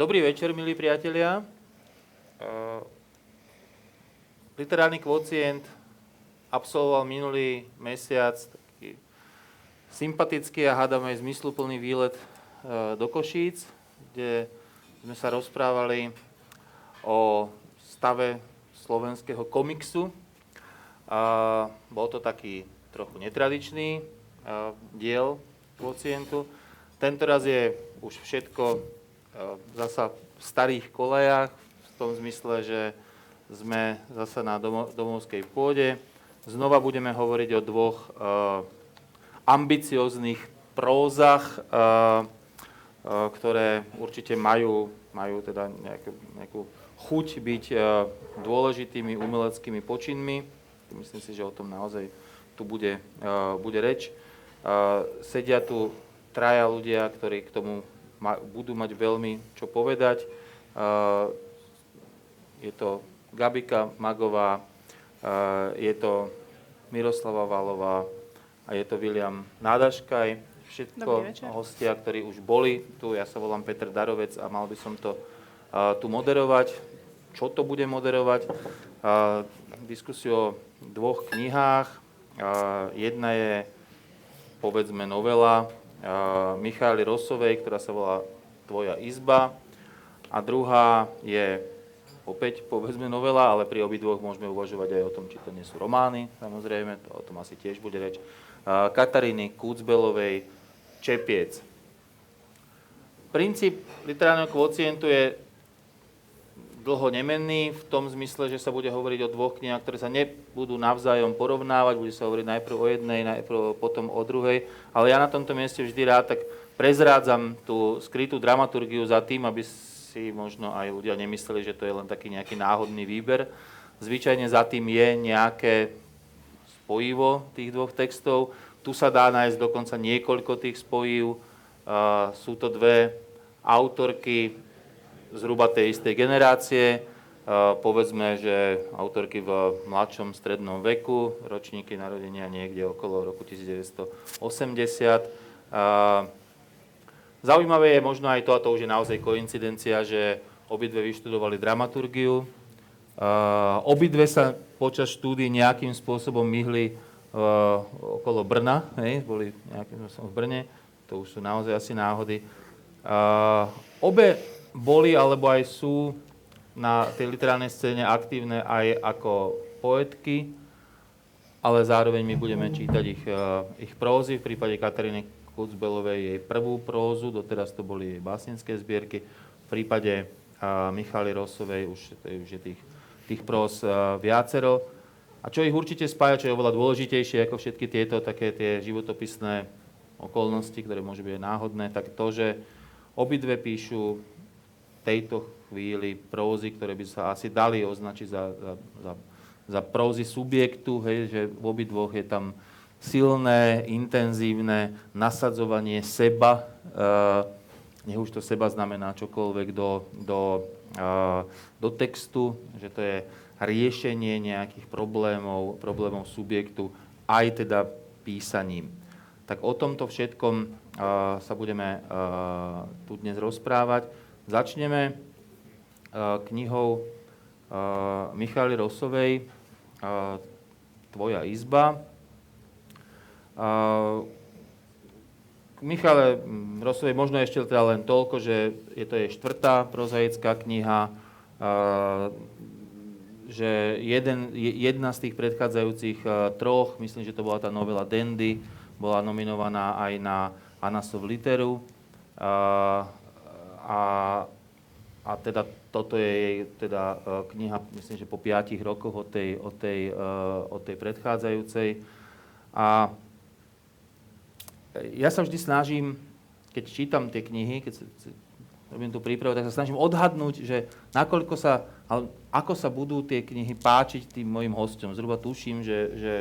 Dobrý večer, milí priatelia. Uh, literárny kvocient absolvoval minulý mesiac taký sympatický a hádam aj zmysluplný výlet uh, do Košíc, kde sme sa rozprávali o stave slovenského komiksu. Uh, bol to taký trochu netradičný uh, diel kvocientu. Tento raz je už všetko zasa v starých kolejach, v tom zmysle, že sme zasa na domovskej pôde. Znova budeme hovoriť o dvoch uh, ambicióznych prózach, uh, uh, ktoré určite majú, majú teda nejakú, nejakú chuť byť dôležitými umeleckými počinmi. Myslím si, že o tom naozaj tu bude, bude reč. Sedia tu traja ľudia, ktorí k tomu budú mať veľmi čo povedať. Je to Gabika Magová, je to Miroslava Valová a je to William Nádaškaj. Všetko hostia, ktorí už boli tu. Ja sa volám Petr Darovec a mal by som to uh, tu moderovať. Čo to bude moderovať? Uh, diskusiu o dvoch knihách. Uh, jedna je povedzme novela Michály Rosovej, ktorá sa volá Tvoja izba. A druhá je opäť, povedzme, novela, ale pri obidvoch môžeme uvažovať aj o tom, či to nie sú romány, samozrejme, to, o tom asi tiež bude reč. Kataríny Kucbelovej Čepiec. Princíp literárneho kvocientu je dlho nemenný v tom zmysle, že sa bude hovoriť o dvoch knihách, ktoré sa nebudú navzájom porovnávať, bude sa hovoriť najprv o jednej, najprv potom o druhej, ale ja na tomto mieste vždy rád tak prezrádzam tú skrytú dramaturgiu za tým, aby si možno aj ľudia nemysleli, že to je len taký nejaký náhodný výber. Zvyčajne za tým je nejaké spojivo tých dvoch textov. Tu sa dá nájsť dokonca niekoľko tých spojív. Uh, sú to dve autorky, zhruba tej istej generácie. Povedzme, že autorky v mladšom strednom veku, ročníky narodenia niekde okolo roku 1980. Zaujímavé je možno aj to, a to už je naozaj koincidencia, že obidve vyštudovali dramaturgiu. Obidve sa počas štúdy nejakým spôsobom myhli okolo Brna, hej, boli nejakým spôsobom v Brne, to už sú naozaj asi náhody. Obe boli alebo aj sú na tej literárnej scéne aktívne aj ako poetky, ale zároveň my budeme čítať ich, eh, ich prózy. V prípade Kataríny Kucbelovej jej prvú prózu, doteraz to boli jej básnické zbierky. V prípade Michaly Rosovej už, už je tých, tých próz viacero. A čo ich určite spája, čo je oveľa dôležitejšie ako všetky tieto také tie životopisné okolnosti, ktoré môžu byť náhodné, tak to, že obidve píšu tejto chvíli prózy, ktoré by sa asi dali označiť za, za, za, za prózy subjektu, hej, že v obidvoch je tam silné, intenzívne nasadzovanie seba, uh, nech už to seba znamená čokoľvek do, do, uh, do textu, že to je riešenie nejakých problémov, problémov subjektu, aj teda písaním. Tak o tomto všetkom uh, sa budeme tu dnes rozprávať. Začneme knihou Michaly Rosovej Tvoja izba. Michale mm, Rosovej možno ešte teda len toľko, že je to jej štvrtá prozaická kniha, že jeden, jedna z tých predchádzajúcich troch, myslím, že to bola tá novela Dandy, bola nominovaná aj na Anasov literu a, a teda toto je jej teda, e, kniha, myslím, že po piatich rokoch od tej, od tej, e, od tej predchádzajúcej. A ja sa vždy snažím, keď čítam tie knihy, keď robím tú prípravu, tak sa snažím odhadnúť, že nakoľko sa, ako sa budú tie knihy páčiť tým mojim hostom. Zhruba tuším, že, že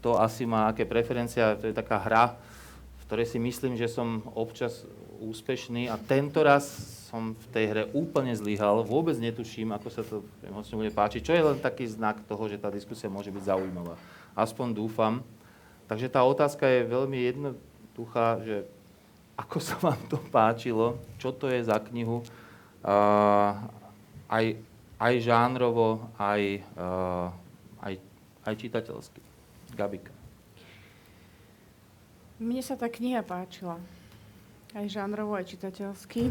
kto asi má aké preferencia, to je taká hra, v ktorej si myslím, že som občas úspešný a tento raz som v tej hre úplne zlyhal, vôbec netuším, ako sa to emocne bude páčiť, čo je len taký znak toho, že tá diskusia môže byť zaujímavá. Aspoň dúfam. Takže tá otázka je veľmi jednoduchá, že ako sa vám to páčilo, čo to je za knihu, uh, aj, aj žánrovo, aj, uh, aj, aj čitateľsky. Gabika. Mne sa tá kniha páčila. Aj žánrovo, aj čitateľsky.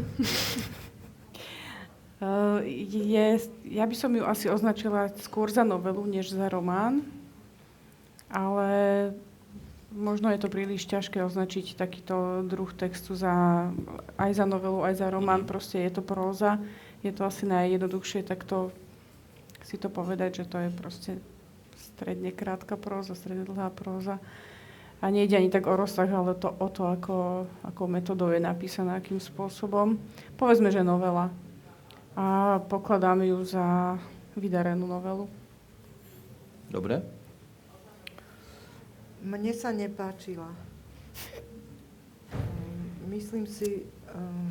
je, ja by som ju asi označila skôr za novelu, než za román. Ale možno je to príliš ťažké označiť takýto druh textu za, aj za novelu, aj za román. Proste je to próza. Je to asi najjednoduchšie takto si to povedať, že to je proste stredne krátka próza, stredne dlhá próza. A nejde ani tak o rozsah, ale to o to, ako, ako metodou je napísaná, akým spôsobom. Povedzme, že novela. A pokladám ju za vydarenú novelu. Dobre. Mne sa nepáčila. Myslím si, um,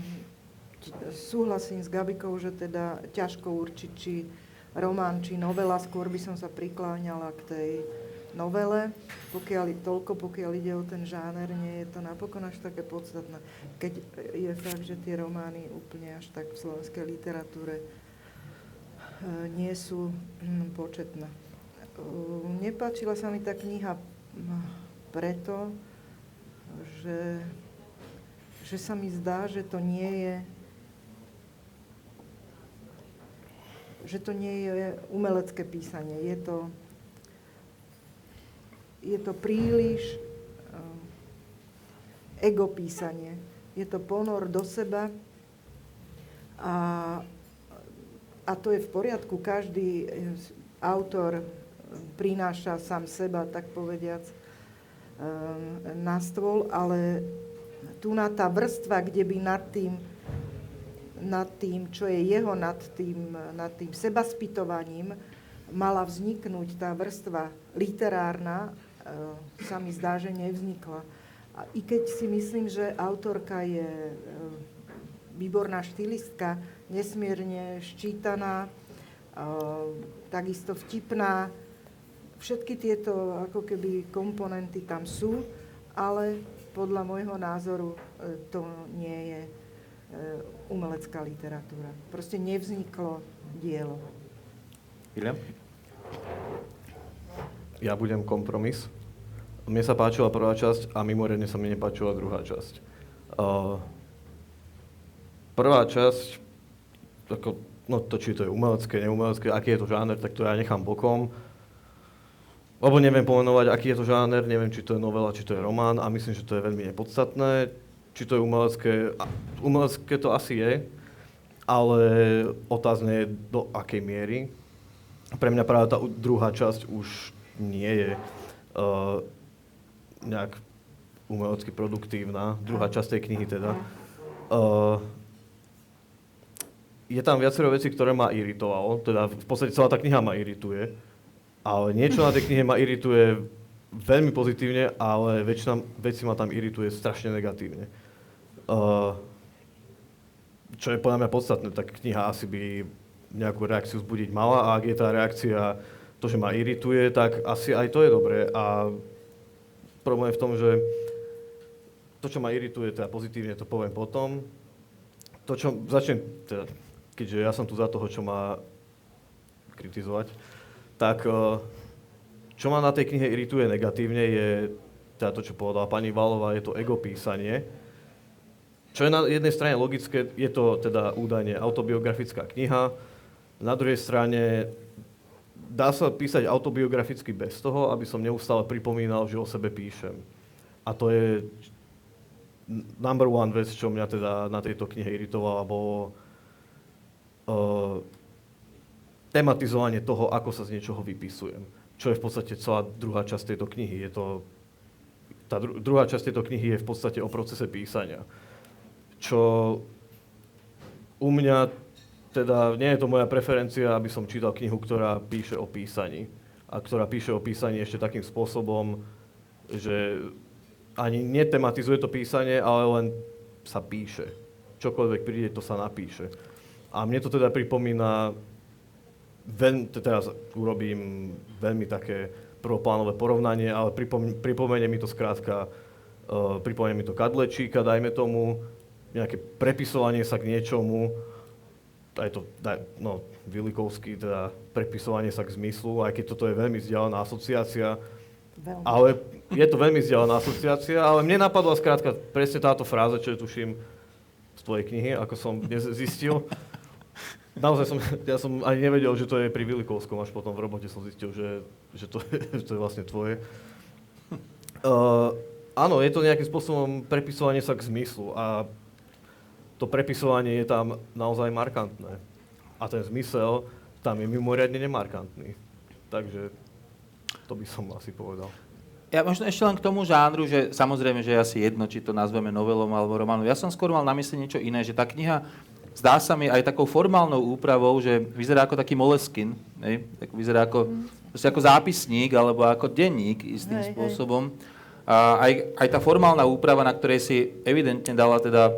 súhlasím s Gabikou, že teda ťažko určiť, či román, či novela. Skôr by som sa prikláňala k tej novele, pokiaľ, toľko pokiaľ ide o ten žáner, nie je to napokon až také podstatné. Keď je fakt, že tie romány úplne až tak v slovenskej literatúre e, nie sú hm, početné. E, nepáčila sa mi tá kniha preto, že, že sa mi zdá, že to nie je že to nie je umelecké písanie. Je to, je to príliš uh, ego písanie. Je to ponor do seba a, a to je v poriadku. Každý eh, autor prináša sám seba, tak povediac, eh, na stôl, ale tu na tá vrstva, kde by nad tým, nad tým, čo je jeho, nad tým, nad tým sebaspytovaním, mala vzniknúť tá vrstva literárna, E, sa mi zdá, že nevznikla. A i keď si myslím, že autorka je e, výborná štilistka, nesmierne ščítaná, e, takisto vtipná, všetky tieto ako keby komponenty tam sú, ale podľa môjho názoru to nie je umelecká literatúra. Proste nevzniklo dielo. William? ja budem kompromis. Mne sa páčila prvá časť a mimoriadne sa mi nepáčila druhá časť. Uh, prvá časť, ako, no to či to je umelecké, neumelecké, aký je to žáner, tak to ja nechám bokom. Lebo neviem pomenovať, aký je to žáner, neviem, či to je novela, či to je román a myslím, že to je veľmi nepodstatné. Či to je umelecké, umelecké to asi je, ale otázne je do akej miery. Pre mňa práve tá druhá časť už nie je uh, nejak umelecky produktívna, druhá časť tej knihy teda. Uh, je tam viacero vecí, ktoré ma iritovalo, teda v podstate celá tá kniha ma irituje, ale niečo na tej knihe ma irituje veľmi pozitívne, ale väčšina vecí ma tam irituje strašne negatívne. Uh, čo je podľa mňa podstatné, tak kniha asi by nejakú reakciu zbudiť mala a ak je tá reakcia to, že ma irituje, tak asi aj to je dobré. A problém je v tom, že to, čo ma irituje, teda pozitívne to poviem potom. To, čo začnem, teda, keďže ja som tu za toho, čo má kritizovať, tak e, čo ma na tej knihe irituje negatívne je to, čo povedala pani Valová, je to ego písanie. Čo je na jednej strane logické, je to teda údajne autobiografická kniha, na druhej strane dá sa písať autobiograficky bez toho, aby som neustále pripomínal, že o sebe píšem. A to je number one vec, čo mňa teda na tejto knihe iritovala, bolo uh, tematizovanie toho, ako sa z niečoho vypisujem. Čo je v podstate celá druhá časť tejto knihy. Je to, tá dru- druhá časť tejto knihy je v podstate o procese písania. Čo u mňa teda nie je to moja preferencia, aby som čítal knihu, ktorá píše o písaní. a ktorá píše o písaní ešte takým spôsobom, že ani netematizuje to písanie, ale len sa píše. Čokoľvek príde, to sa napíše. A mne to teda pripomína, veľ, teraz urobím veľmi také prvoplánové porovnanie, ale pripom, pripomenie mi to skrátka, uh, pripomenie mi to kadlečíka, dajme tomu, nejaké prepisovanie sa k niečomu, aj to, daj, no, Vilikovský, teda prepisovanie sa k zmyslu, aj keď toto je veľmi vzdialená asociácia, veľmi. ale je to veľmi vzdialená asociácia, ale mne napadla skrátka presne táto fráza, čo je tuším z tvojej knihy, ako som dnes zistil. Naozaj som, ja som ani nevedel, že to je pri Vilikovskom, až potom v robote som zistil, že, že, to, je, to je vlastne tvoje. Uh, áno, je to nejakým spôsobom prepisovanie sa k zmyslu a to prepisovanie je tam naozaj markantné. A ten zmysel tam je mimoriadne nemarkantný. Takže to by som asi povedal. Ja možno ešte len k tomu žánru, že samozrejme, že je asi jedno, či to nazveme novelom alebo románom. Ja som skôr mal na mysli niečo iné, že tá kniha zdá sa mi aj takou formálnou úpravou, že vyzerá ako taký moleskin, ne? tak vyzerá ako, mm. ako zápisník alebo ako denník istým hej, spôsobom. Hej. A aj, aj tá formálna úprava, na ktorej si evidentne dala teda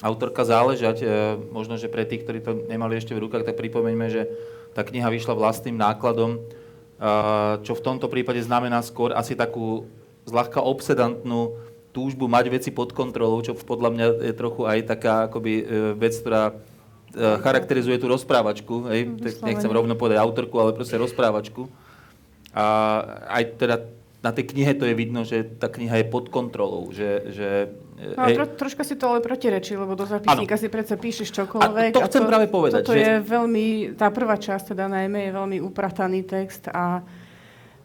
autorka záležať. E, možno, že pre tých, ktorí to nemali ešte v rukách, tak pripomeňme, že tá kniha vyšla vlastným nákladom, e, čo v tomto prípade znamená skôr asi takú zľahka obsedantnú túžbu mať veci pod kontrolou, čo podľa mňa je trochu aj taká akoby e, vec, ktorá charakterizuje tú rozprávačku. Hej? Nechcem rovno povedať autorku, ale proste rozprávačku. A aj teda na tej knihe to je vidno, že tá kniha je pod kontrolou, že, že No, tro, troška si to ale protirečí, lebo do zapisníka ano. si predsa píšeš čokoľvek. A to chcem a to, práve povedať. Toto že... je veľmi, tá prvá časť teda najmä je veľmi uprataný text a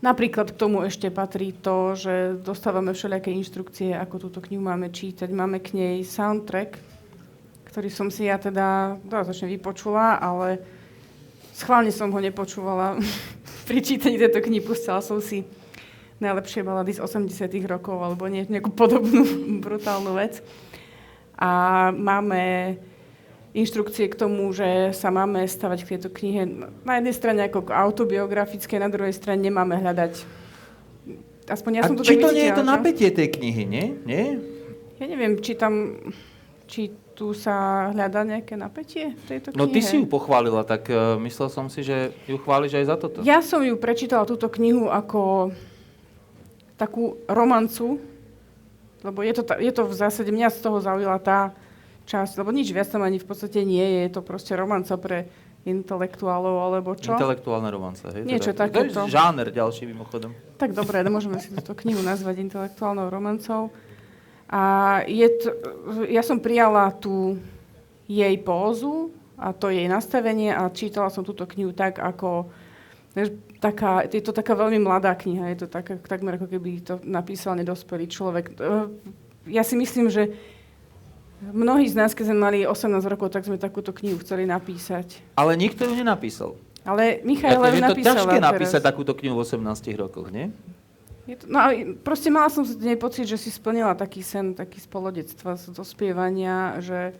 napríklad k tomu ešte patrí to, že dostávame všelijaké inštrukcie, ako túto knihu máme čítať. Máme k nej soundtrack, ktorý som si ja teda začne vypočula, ale schválne som ho nepočúvala pri čítaní tejto knihy. Pustila som si najlepšie balady z 80 rokov alebo nie, nejakú podobnú brutálnu vec. A máme inštrukcie k tomu, že sa máme stavať k tejto knihe na jednej strane ako autobiografické, na druhej strane nemáme hľadať. Aspoň ja som to či to nie je to napätie tej knihy, nie? nie? Ja neviem, či tam, či tu sa hľadá nejaké napätie v tejto knihe. No ty si ju pochválila, tak uh, myslel som si, že ju chváliš aj za toto. Ja som ju prečítala, túto knihu, ako takú romancu, lebo je to, je to v zásade, mňa z toho zaujala tá časť, lebo nič viac tam ani v podstate nie je, je to proste romanca pre intelektuálov, alebo čo? Intelektuálna romanca, hej? Niečo teda, takéto. To je žáner ďalší mimochodom. Tak dobre, môžeme si túto knihu nazvať intelektuálnou romancou. A je to, ja som prijala tú jej pózu a to jej nastavenie a čítala som túto knihu tak, ako taká, je to taká veľmi mladá kniha, je to taká, takmer ako keby to napísal nedospelý človek. Eh, ja si myslím, že mnohí z nás, keď sme mali 18 rokov, tak sme takúto knihu chceli napísať. Ale nikto ju nenapísal. Ale Michaela ju napísala. Je to ťažké teraz. napísať takúto knihu v 18 rokoch, nie? Je to, no ale proste mala som z nej pocit, že si splnila taký sen, taký spolodectva z dospievania, že,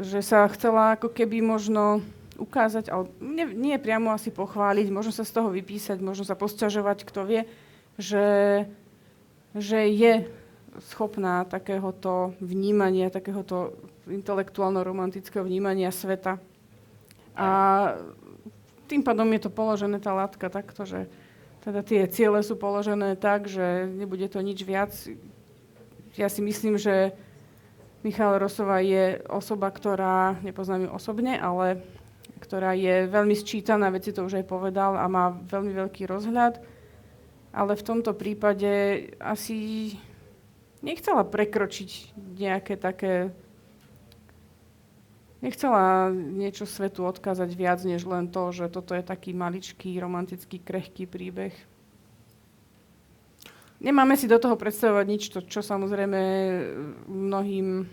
že sa chcela ako keby možno ukázať, ale nie, nie priamo asi pochváliť, možno sa z toho vypísať, možno sa posťažovať, kto vie, že, že je schopná takéhoto vnímania, takéhoto intelektuálno-romantického vnímania sveta. A tým pádom je to položené tá látka takto, že teda tie ciele sú položené tak, že nebude to nič viac. Ja si myslím, že Michal Rosová je osoba, ktorá, nepoznám ju osobne, ale ktorá je veľmi sčítaná, veci to už aj povedal, a má veľmi veľký rozhľad. Ale v tomto prípade asi nechcela prekročiť nejaké také... Nechcela niečo svetu odkázať viac, než len to, že toto je taký maličký, romantický, krehký príbeh. Nemáme si do toho predstavovať nič, to, čo samozrejme mnohým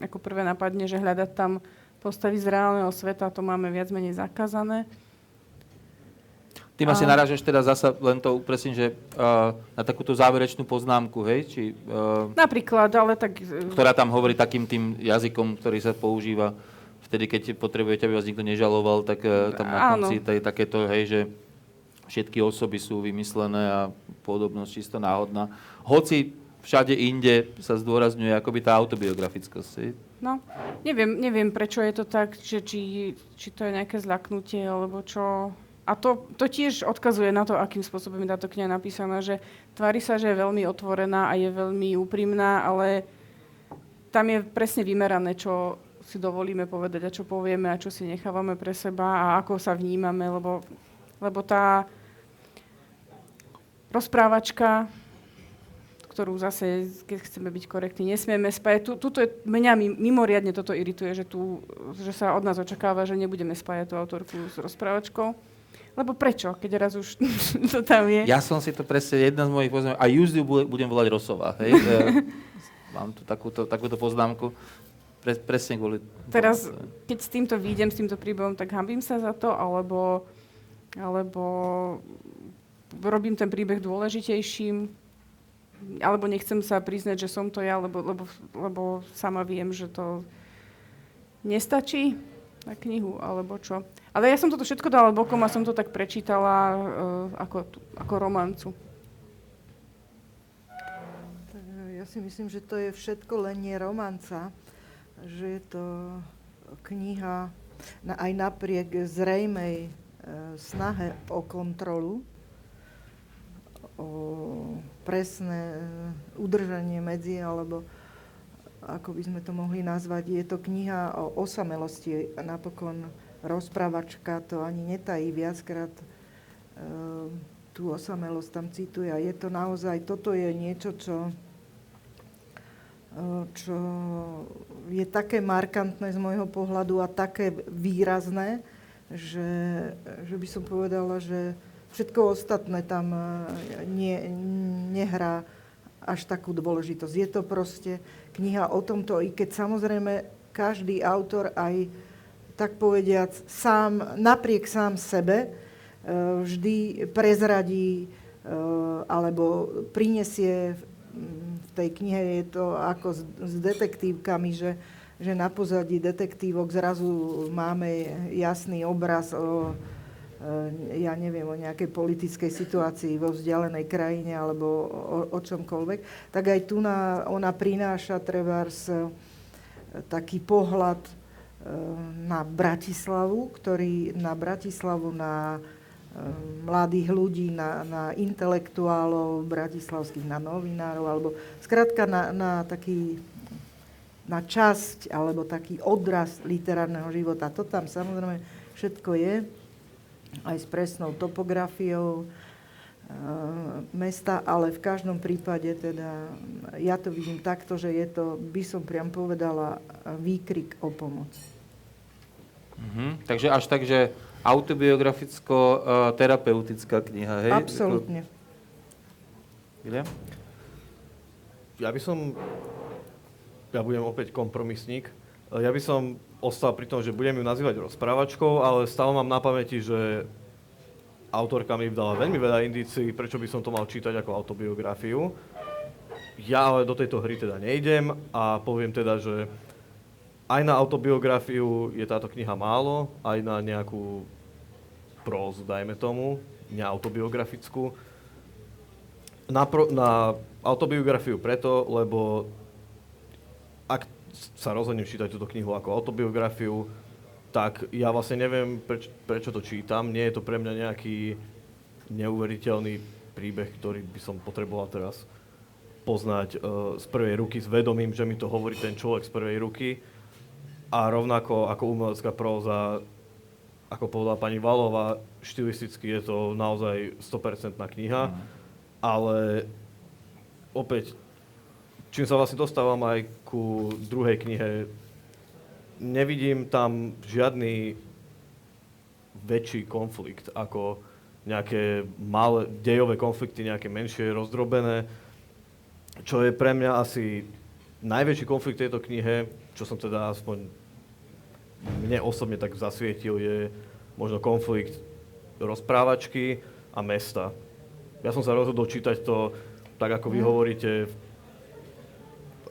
ako prvé napadne, že hľadať tam postavy z reálneho sveta, to máme viac menej zakázané. Ty ma a... si narážaš teda zasa, len to upresím, že uh, na takúto záverečnú poznámku, hej? Či, uh, Napríklad, ale tak... Ktorá tam hovorí takým tým jazykom, ktorý sa používa vtedy, keď potrebujete, aby vás nikto nežaloval, tak uh, tam na konci to je takéto, hej, že všetky osoby sú vymyslené a podobnosť čisto náhodná. Hoci všade inde sa zdôrazňuje akoby tá autobiografickosť. hej. No, neviem, neviem, prečo je to tak, že či, či to je nejaké zlaknutie, alebo čo. A to, to tiež odkazuje na to, akým spôsobom je táto kniha napísaná, že tvári sa, že je veľmi otvorená a je veľmi úprimná, ale tam je presne vymerané, čo si dovolíme povedať a čo povieme a čo si nechávame pre seba a ako sa vnímame, lebo, lebo tá rozprávačka, ktorú zase, keď chceme byť korektní, nesmieme spájať. Tu, tuto je, mňa mi- mimoriadne toto irituje, že, tu, že sa od nás očakáva, že nebudeme spájať tú autorku s rozprávačkou. Lebo prečo, keď raz už to tam je? Ja som si to presne, jedna z mojich poznámok, a Juzdiu bude- budem volať Rosová, hej. E, Mám tu takúto, takúto poznámku. Pre, presne kvôli... Teraz, keď s týmto výjdem, s týmto príbehom, tak hambím sa za to, alebo, alebo robím ten príbeh dôležitejším, alebo nechcem sa priznať, že som to ja, lebo, lebo, lebo sama viem, že to nestačí na knihu, alebo čo. Ale ja som toto všetko dala bokom a som to tak prečítala uh, ako, ako romancu. Tak e, ja si myslím, že to je všetko len nie romanca, že je to kniha na, aj napriek zrejmej e, snahe o kontrolu, o presné e, udržanie medzi, alebo ako by sme to mohli nazvať, je to kniha o osamelosti. Napokon rozprávačka to ani netají viackrát e, tú osamelosť tam cituje. A je to naozaj, toto je niečo, čo, e, čo je také markantné z môjho pohľadu a také výrazné, že, že by som povedala, že všetko ostatné tam e, nie, nehrá až takú dôležitosť. Je to proste kniha o tomto, i keď samozrejme každý autor aj tak povediac sám, napriek sám sebe, e, vždy prezradí e, alebo prinesie v tej knihe je to ako s, detektívkami, že, že na pozadí detektívok zrazu máme jasný obraz o, e, ja neviem, o nejakej politickej situácii vo vzdialenej krajine alebo o, o čomkoľvek, tak aj tu na, ona prináša trebárs e, taký pohľad na Bratislavu, ktorý na Bratislavu, na e, mladých ľudí, na, na intelektuálov bratislavských, na novinárov, alebo skrátka na, na taký na časť alebo taký odraz literárneho života. To tam samozrejme všetko je, aj s presnou topografiou e, mesta, ale v každom prípade teda ja to vidím takto, že je to, by som priam povedala, výkrik o pomoc. Mhm. Takže až tak, že autobiograficko-terapeutická kniha, hej? Absolútne. William? Ja by som... Ja budem opäť kompromisník. Ja by som ostal pri tom, že budem ju nazývať rozprávačkou, ale stále mám na pamäti, že autorka mi dala veľmi veľa indícií, prečo by som to mal čítať ako autobiografiu. Ja ale do tejto hry teda nejdem a poviem teda, že aj na autobiografiu je táto kniha málo, aj na nejakú prózu, dajme tomu, neautobiografickú. Na, pro, na autobiografiu preto, lebo ak sa rozhodnem čítať túto knihu ako autobiografiu, tak ja vlastne neviem, preč, prečo to čítam. Nie je to pre mňa nejaký neuveriteľný príbeh, ktorý by som potreboval teraz poznať uh, z prvej ruky, s vedomím, že mi to hovorí ten človek z prvej ruky. A rovnako ako umelecká próza, ako povedala pani Valová, štilisticky je to naozaj 100% kniha, mm. ale opäť, čím sa vlastne dostávam aj ku druhej knihe, nevidím tam žiadny väčší konflikt ako nejaké malé dejové konflikty, nejaké menšie, rozdrobené. Čo je pre mňa asi najväčší konflikt tejto knihe, čo som teda aspoň mne osobne tak zasvietil, je možno konflikt rozprávačky a mesta. Ja som sa rozhodol čítať to tak, ako vy hovoríte,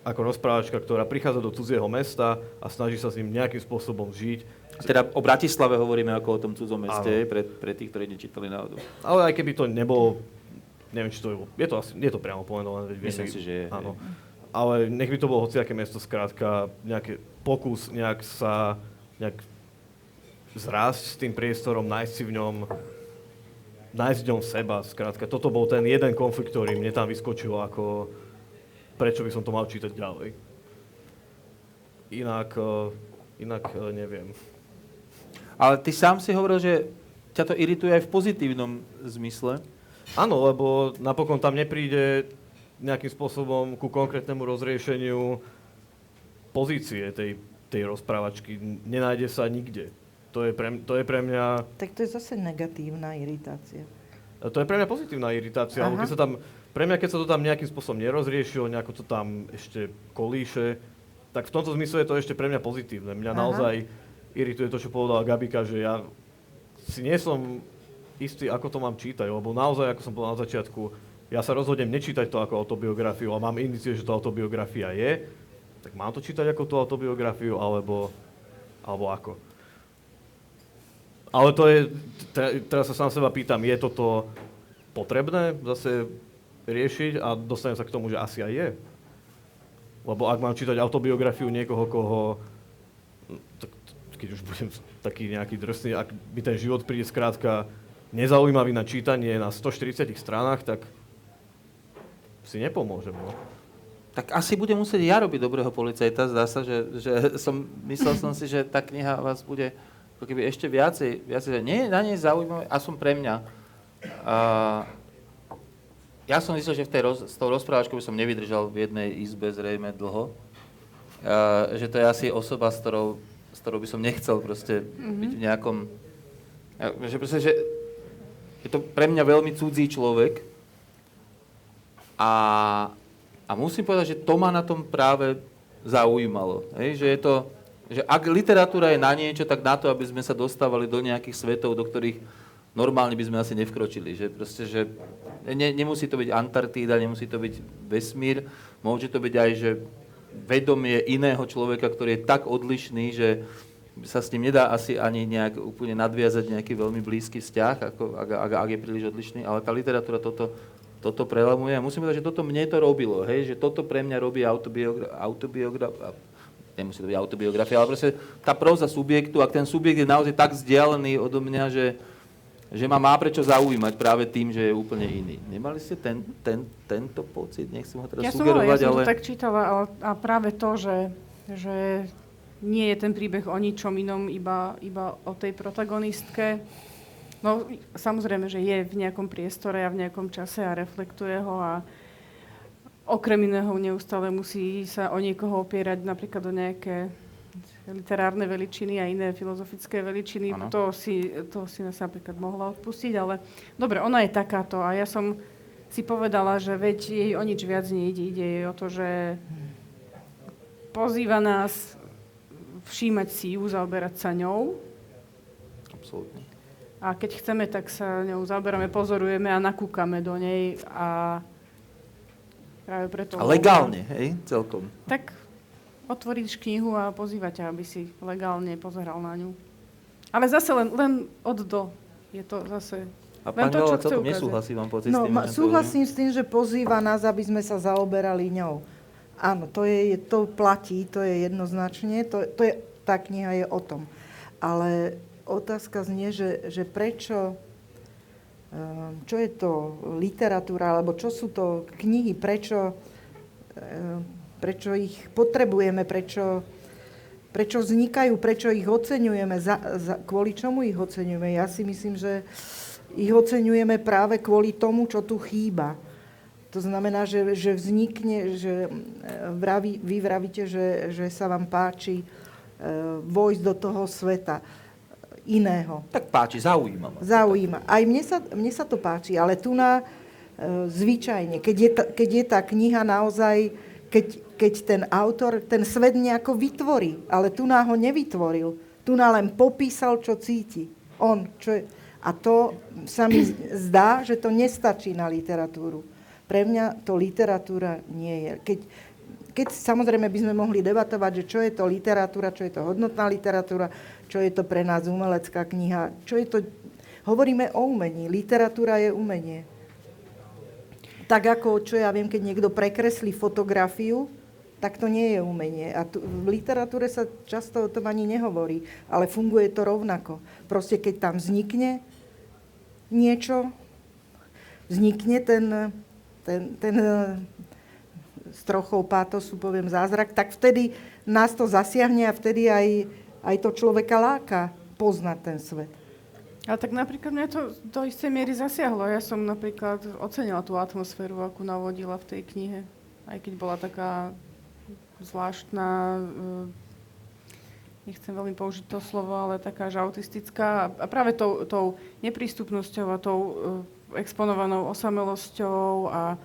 ako rozprávačka, ktorá prichádza do cudzieho mesta a snaží sa s ním nejakým spôsobom žiť. Teda o Bratislave hovoríme ako o tom cudzom meste, pre, pre tých, ktorí nečítali náhodou. Ale aj keby to nebolo, neviem, či to je, je to, asi, je to priamo pomenované. Myslím si, že je. Áno. Ale nech by to bolo hociaké mesto, skrátka, nejaký pokus nejak sa, nejak zrásť s tým priestorom, nájsť si v ňom, nájsť v ňom seba, skrátka. Toto bol ten jeden konflikt, ktorý mne tam vyskočil ako, prečo by som to mal čítať ďalej. Inak, eh, inak eh, neviem. Ale ty sám si hovoril, že ťa to irituje aj v pozitívnom zmysle. Áno, lebo napokon tam nepríde nejakým spôsobom ku konkrétnemu rozriešeniu pozície tej, tej rozprávačky. Nenájde sa nikde. To je pre, to je pre mňa Tak to je zase negatívna iritácia. to je pre mňa pozitívna iritácia, lebo keď sa tam, pre mňa keď sa to tam nejakým spôsobom nerozriešilo, nejako to tam ešte kolíše, tak v tomto zmysle je to ešte pre mňa pozitívne. Mňa Aha. naozaj irituje to, čo povedala Gabika, že ja si nie som istý, ako to mám čítať, lebo naozaj, ako som povedal na začiatku, ja sa rozhodnem nečítať to ako autobiografiu a mám indície, že to autobiografia je, tak mám to čítať ako tú autobiografiu, alebo, alebo ako. Ale to je, te- teraz sa sám seba pýtam, je toto potrebné zase riešiť a dostanem sa k tomu, že asi aj je. Lebo ak mám čítať autobiografiu niekoho, koho, tak, keď už budem taký nejaký drsný, ak mi ten život príde skrátka nezaujímavý na čítanie na 140 stranách, tak si nepomôžem. No. Tak asi budem musieť ja robiť dobrého policajta. Zdá sa, že, že som, myslel som si, že tá kniha vás bude ako keby ešte viacej, viacej nie je na nej zaujímavé, a som pre mňa. A, ja som myslel, že v tej roz, s tou rozprávačkou by som nevydržal v jednej izbe zrejme dlho. A, že to je asi osoba, s ktorou, s ktorou by som nechcel proste mm-hmm. byť v nejakom... Že proste, že je to pre mňa veľmi cudzí človek, a, a musím povedať, že to ma na tom práve zaujímalo. Hej? Že, je to, že ak literatúra je na niečo, tak na to, aby sme sa dostávali do nejakých svetov, do ktorých normálne by sme asi nevkročili. Že proste, že ne, nemusí to byť Antarktída, nemusí to byť vesmír, môže to byť aj, že vedomie iného človeka, ktorý je tak odlišný, že sa s ním nedá asi ani nejak úplne nadviazať nejaký veľmi blízky vzťah, ako, ak, ak, ak je príliš odlišný, ale tá literatúra toto, toto prelamuje. A musím povedať, že toto mne to robilo, hej, že toto pre mňa robí autobiogra- autobiografia, nemusí to byť autobiografia, ale proste tá próza subjektu, ak ten subjekt je naozaj tak vzdialený odo mňa, že, že ma má prečo zaujímať práve tým, že je úplne iný. Nemali ste ten, ten, tento pocit? Nechcem ho teraz Ja som, ale, sugerovať, ja som ale... to tak čítala ale, a práve to, že, že nie je ten príbeh o ničom inom, iba, iba o tej protagonistke. No, samozrejme, že je v nejakom priestore a v nejakom čase a reflektuje ho a okrem iného neustále musí sa o niekoho opierať, napríklad o nejaké literárne veličiny a iné filozofické veličiny. To si, to si nás napríklad mohla odpustiť, ale dobre, ona je takáto a ja som si povedala, že veď jej o nič viac nejde. Ide jej o to, že pozýva nás všímať si ju, zaoberať sa ňou. Absolútne. A keď chceme, tak sa ňou zaoberáme, pozorujeme a nakúkame do nej a práve preto... A legálne, hej, celkom. Tak otvoríš knihu a pozýva ťa, aby si legálne pozeral na ňu. Ale zase len, len od do. Je to zase... A pán to, Gala celkom nesúhlasí, mám pocit No, s tým. súhlasím s tým, že pozýva nás, aby sme sa zaoberali ňou. Áno, to, je, to platí, to je jednoznačne, to, to je, tá kniha je o tom. Ale otázka znie, že, že prečo, ehm, čo je to literatúra, alebo čo sú to knihy, prečo, ehm, prečo ich potrebujeme, prečo, prečo vznikajú, prečo ich oceňujeme, za, za, kvôli čomu ich oceňujeme. Ja si myslím, že ich oceňujeme práve kvôli tomu, čo tu chýba. To znamená, že, že vznikne, že e, vraví, vy vravíte, že, že sa vám páči vojsť do toho sveta iného. Tak páči, zaujíma ma. Zaujíma. Aj mne sa, mne sa to páči, ale tu na e, zvyčajne, keď je, ta, keď je tá kniha naozaj, keď, keď ten autor ten svet nejako vytvorí, ale tu na ho nevytvoril. Tu na len popísal, čo cíti. On, čo je, a to sa mi zdá, že to nestačí na literatúru. Pre mňa to literatúra nie je. Keď, keď samozrejme by sme mohli debatovať, že čo je to literatúra, čo je to hodnotná literatúra, čo je to pre nás umelecká kniha, čo je to... Hovoríme o umení. Literatúra je umenie. Tak ako, čo ja viem, keď niekto prekreslí fotografiu, tak to nie je umenie. A tu, v literatúre sa často o tom ani nehovorí, ale funguje to rovnako. Proste keď tam vznikne niečo, vznikne ten, ten, ten s trochou pátosu poviem zázrak, tak vtedy nás to zasiahne a vtedy aj, aj to človeka láka poznať ten svet. Ale tak napríklad mňa to do istej miery zasiahlo. Ja som napríklad ocenila tú atmosféru, akú navodila v tej knihe. Aj keď bola taká zvláštna, eh, nechcem veľmi použiť to slovo, ale taká že autistická. A práve tou, tou neprístupnosťou a tou eh, exponovanou osamelosťou a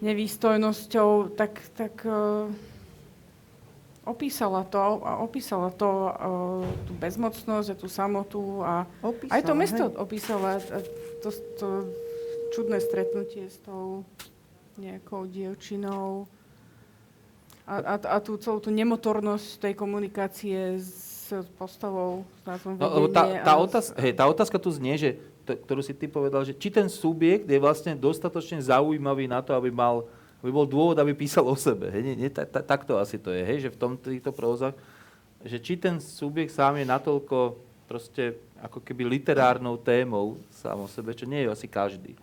nevýstojnosťou, tak, tak uh, opísala to, a opísala to uh, tú bezmocnosť a tú samotu a opísala, aj to mesto hej. opísala a to, to čudné stretnutie s tou nejakou dievčinou a, a, a tú celú tú nemotornosť tej komunikácie s postavou, s názvom no, tá, tá, otázka, hej, tá otázka tu znie, že ktorú si ty povedal, že či ten subjekt je vlastne dostatočne zaujímavý na to, aby mal aby bol dôvod, aby písal o sebe. Hej? Nie, nie, tak, takto asi to je, hej? že v tom, týchto prózach, že či ten subjekt sám je natoľko proste ako keby literárnou témou sám o sebe, čo nie je asi každý.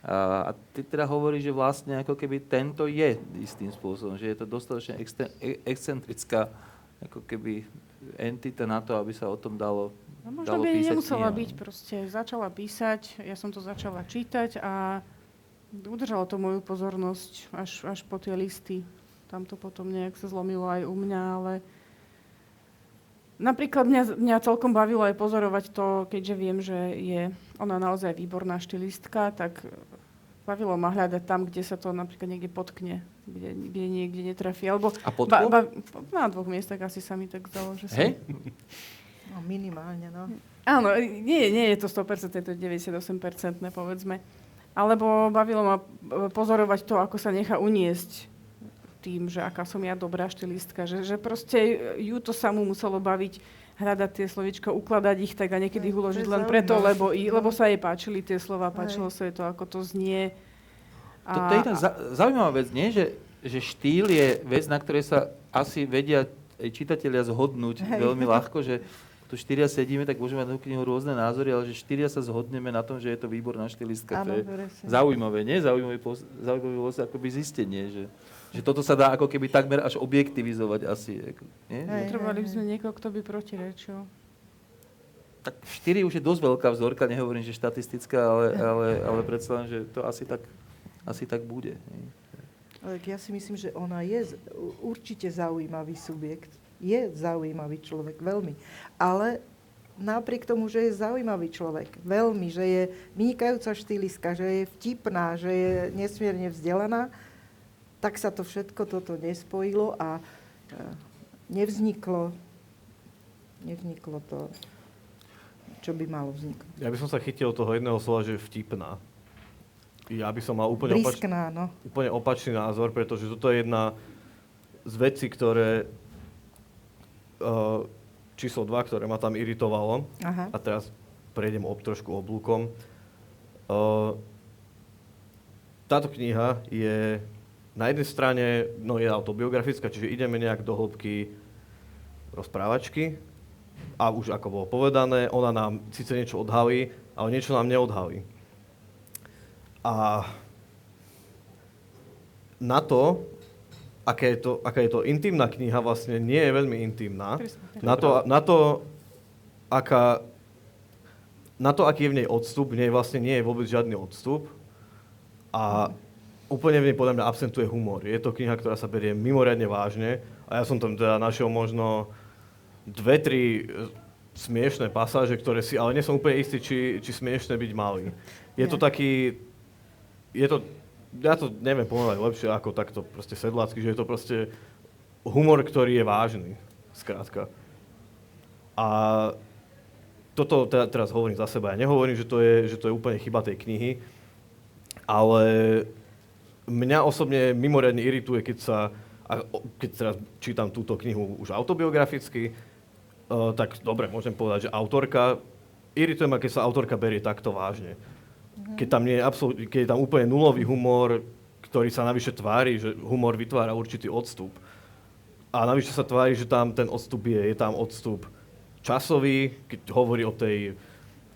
A, a ty teda hovoríš, že vlastne ako keby tento je istým spôsobom, že je to dostatočne e, excentrická ako keby entita na to, aby sa o tom dalo No možno by nemusela kniha. byť, proste začala písať, ja som to začala čítať a udržalo to moju pozornosť až, až po tie listy. Tam to potom nejak sa zlomilo aj u mňa, ale napríklad mňa, mňa celkom bavilo aj pozorovať to, keďže viem, že je ona naozaj výborná štilistka, tak bavilo ma hľadať tam, kde sa to napríklad niekde potkne, kde, kde niekde netrafí. Alebo a ba, ba, na dvoch miestach asi sa mi tak zdalo, že Hej? No, minimálne, no. Áno, nie, nie je to 100%, je to 98% povedzme. Alebo bavilo ma pozorovať to, ako sa nechá uniesť tým, že aká som ja dobrá štilistka, že, že proste ju to samú muselo baviť hľadať tie slovička, ukladať ich tak a niekedy ich uložiť len preto, lebo, i, lebo sa jej páčili tie slova, páčilo sa jej to, ako to znie. A, to, to je tá zaujímavá vec, nie? Že, že štýl je vec, na ktorej sa asi vedia čitatelia zhodnúť Hej. veľmi ľahko, že tu štyria sedíme, tak môžeme mať na knihu rôzne názory, ale že štyria sa zhodneme na tom, že je to výborná štilistka. to je zaujímavé, nie? Zaujímavé, zaujímavé vlastne akoby zistenie, že, že toto sa dá ako keby takmer až objektivizovať asi. Nie? Potrebovali by sme niekoho, kto by protirečil. Tak štyri už je dosť veľká vzorka, nehovorím, že štatistická, ale, ale, ale predsa len, že to asi tak, asi tak bude. Nie? Ale ja si myslím, že ona je určite zaujímavý subjekt je zaujímavý človek, veľmi. Ale napriek tomu, že je zaujímavý človek, veľmi, že je vynikajúca štýliska, že je vtipná, že je nesmierne vzdelaná, tak sa to všetko toto nespojilo a e, nevzniklo, nevzniklo to, čo by malo vzniknúť. Ja by som sa chytil toho jedného slova, že je vtipná. Ja by som mal úplne, Briskná, opač- no. úplne opačný názor, pretože toto je jedna z vecí, ktoré uh, číslo 2, ktoré ma tam iritovalo. Aha. A teraz prejdem ob, trošku oblúkom. Uh, táto kniha je na jednej strane no, je autobiografická, čiže ideme nejak do hĺbky rozprávačky a už ako bolo povedané, ona nám síce niečo odhalí, ale niečo nám neodhalí. A na to, aké je to, aká je to intimná kniha, vlastne nie je veľmi intimná. Na to, na to, aká, na to, aký je v nej odstup, v nej vlastne nie je vôbec žiadny odstup. A úplne v nej podľa mňa absentuje humor. Je to kniha, ktorá sa berie mimoriadne vážne a ja som tam teda našiel možno dve, tri e, smiešné pasáže, ktoré si, ale nie som úplne istý, či, či smiešné byť mali. Je to taký, je to ja to neviem pomenovať lepšie ako takto proste sedlácky, že je to proste humor, ktorý je vážny, skrátka. A toto teraz hovorím za seba. Ja nehovorím, že to je, že to je úplne chyba tej knihy, ale mňa osobne mimoriadne irituje, keď sa, keď teraz čítam túto knihu už autobiograficky, uh, tak dobre, môžem povedať, že autorka, irituje ma, keď sa autorka berie takto vážne. Keď tam, nie je absol- keď je tam úplne nulový humor, ktorý sa navyše tvári, že humor vytvára určitý odstup. A navyše sa tvári, že tam ten odstup je, je tam odstup časový, keď hovorí o tej,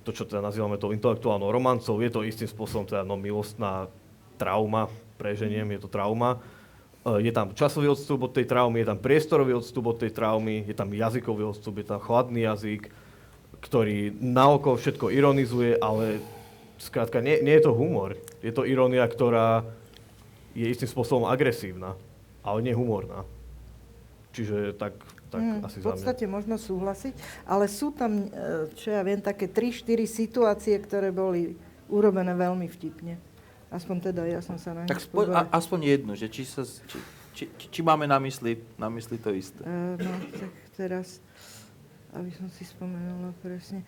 to čo teda nazývame tou intelektuálnou romancou, je to istým spôsobom teda no, milostná trauma, preženiem, je to trauma. E, Je tam časový odstup od tej traumy, je tam priestorový odstup od tej traumy, je tam jazykový odstup, je tam chladný jazyk, ktorý naokolo všetko ironizuje, ale skrátka nie, nie je to humor. Je to irónia, ktorá je istým spôsobom agresívna, ale nie humorná. Čiže tak, tak Mm, asi v za mňa. podstate možno súhlasiť, ale sú tam, e, čo ja viem, také 3-4 situácie, ktoré boli urobené veľmi vtipne. Aspoň teda ja som sa na Tak spo, a, aspoň jednu, že či, sa, či, či, či, či máme na mysli, na mysli to isté. E, no, tak teraz, aby som si spomenula presne,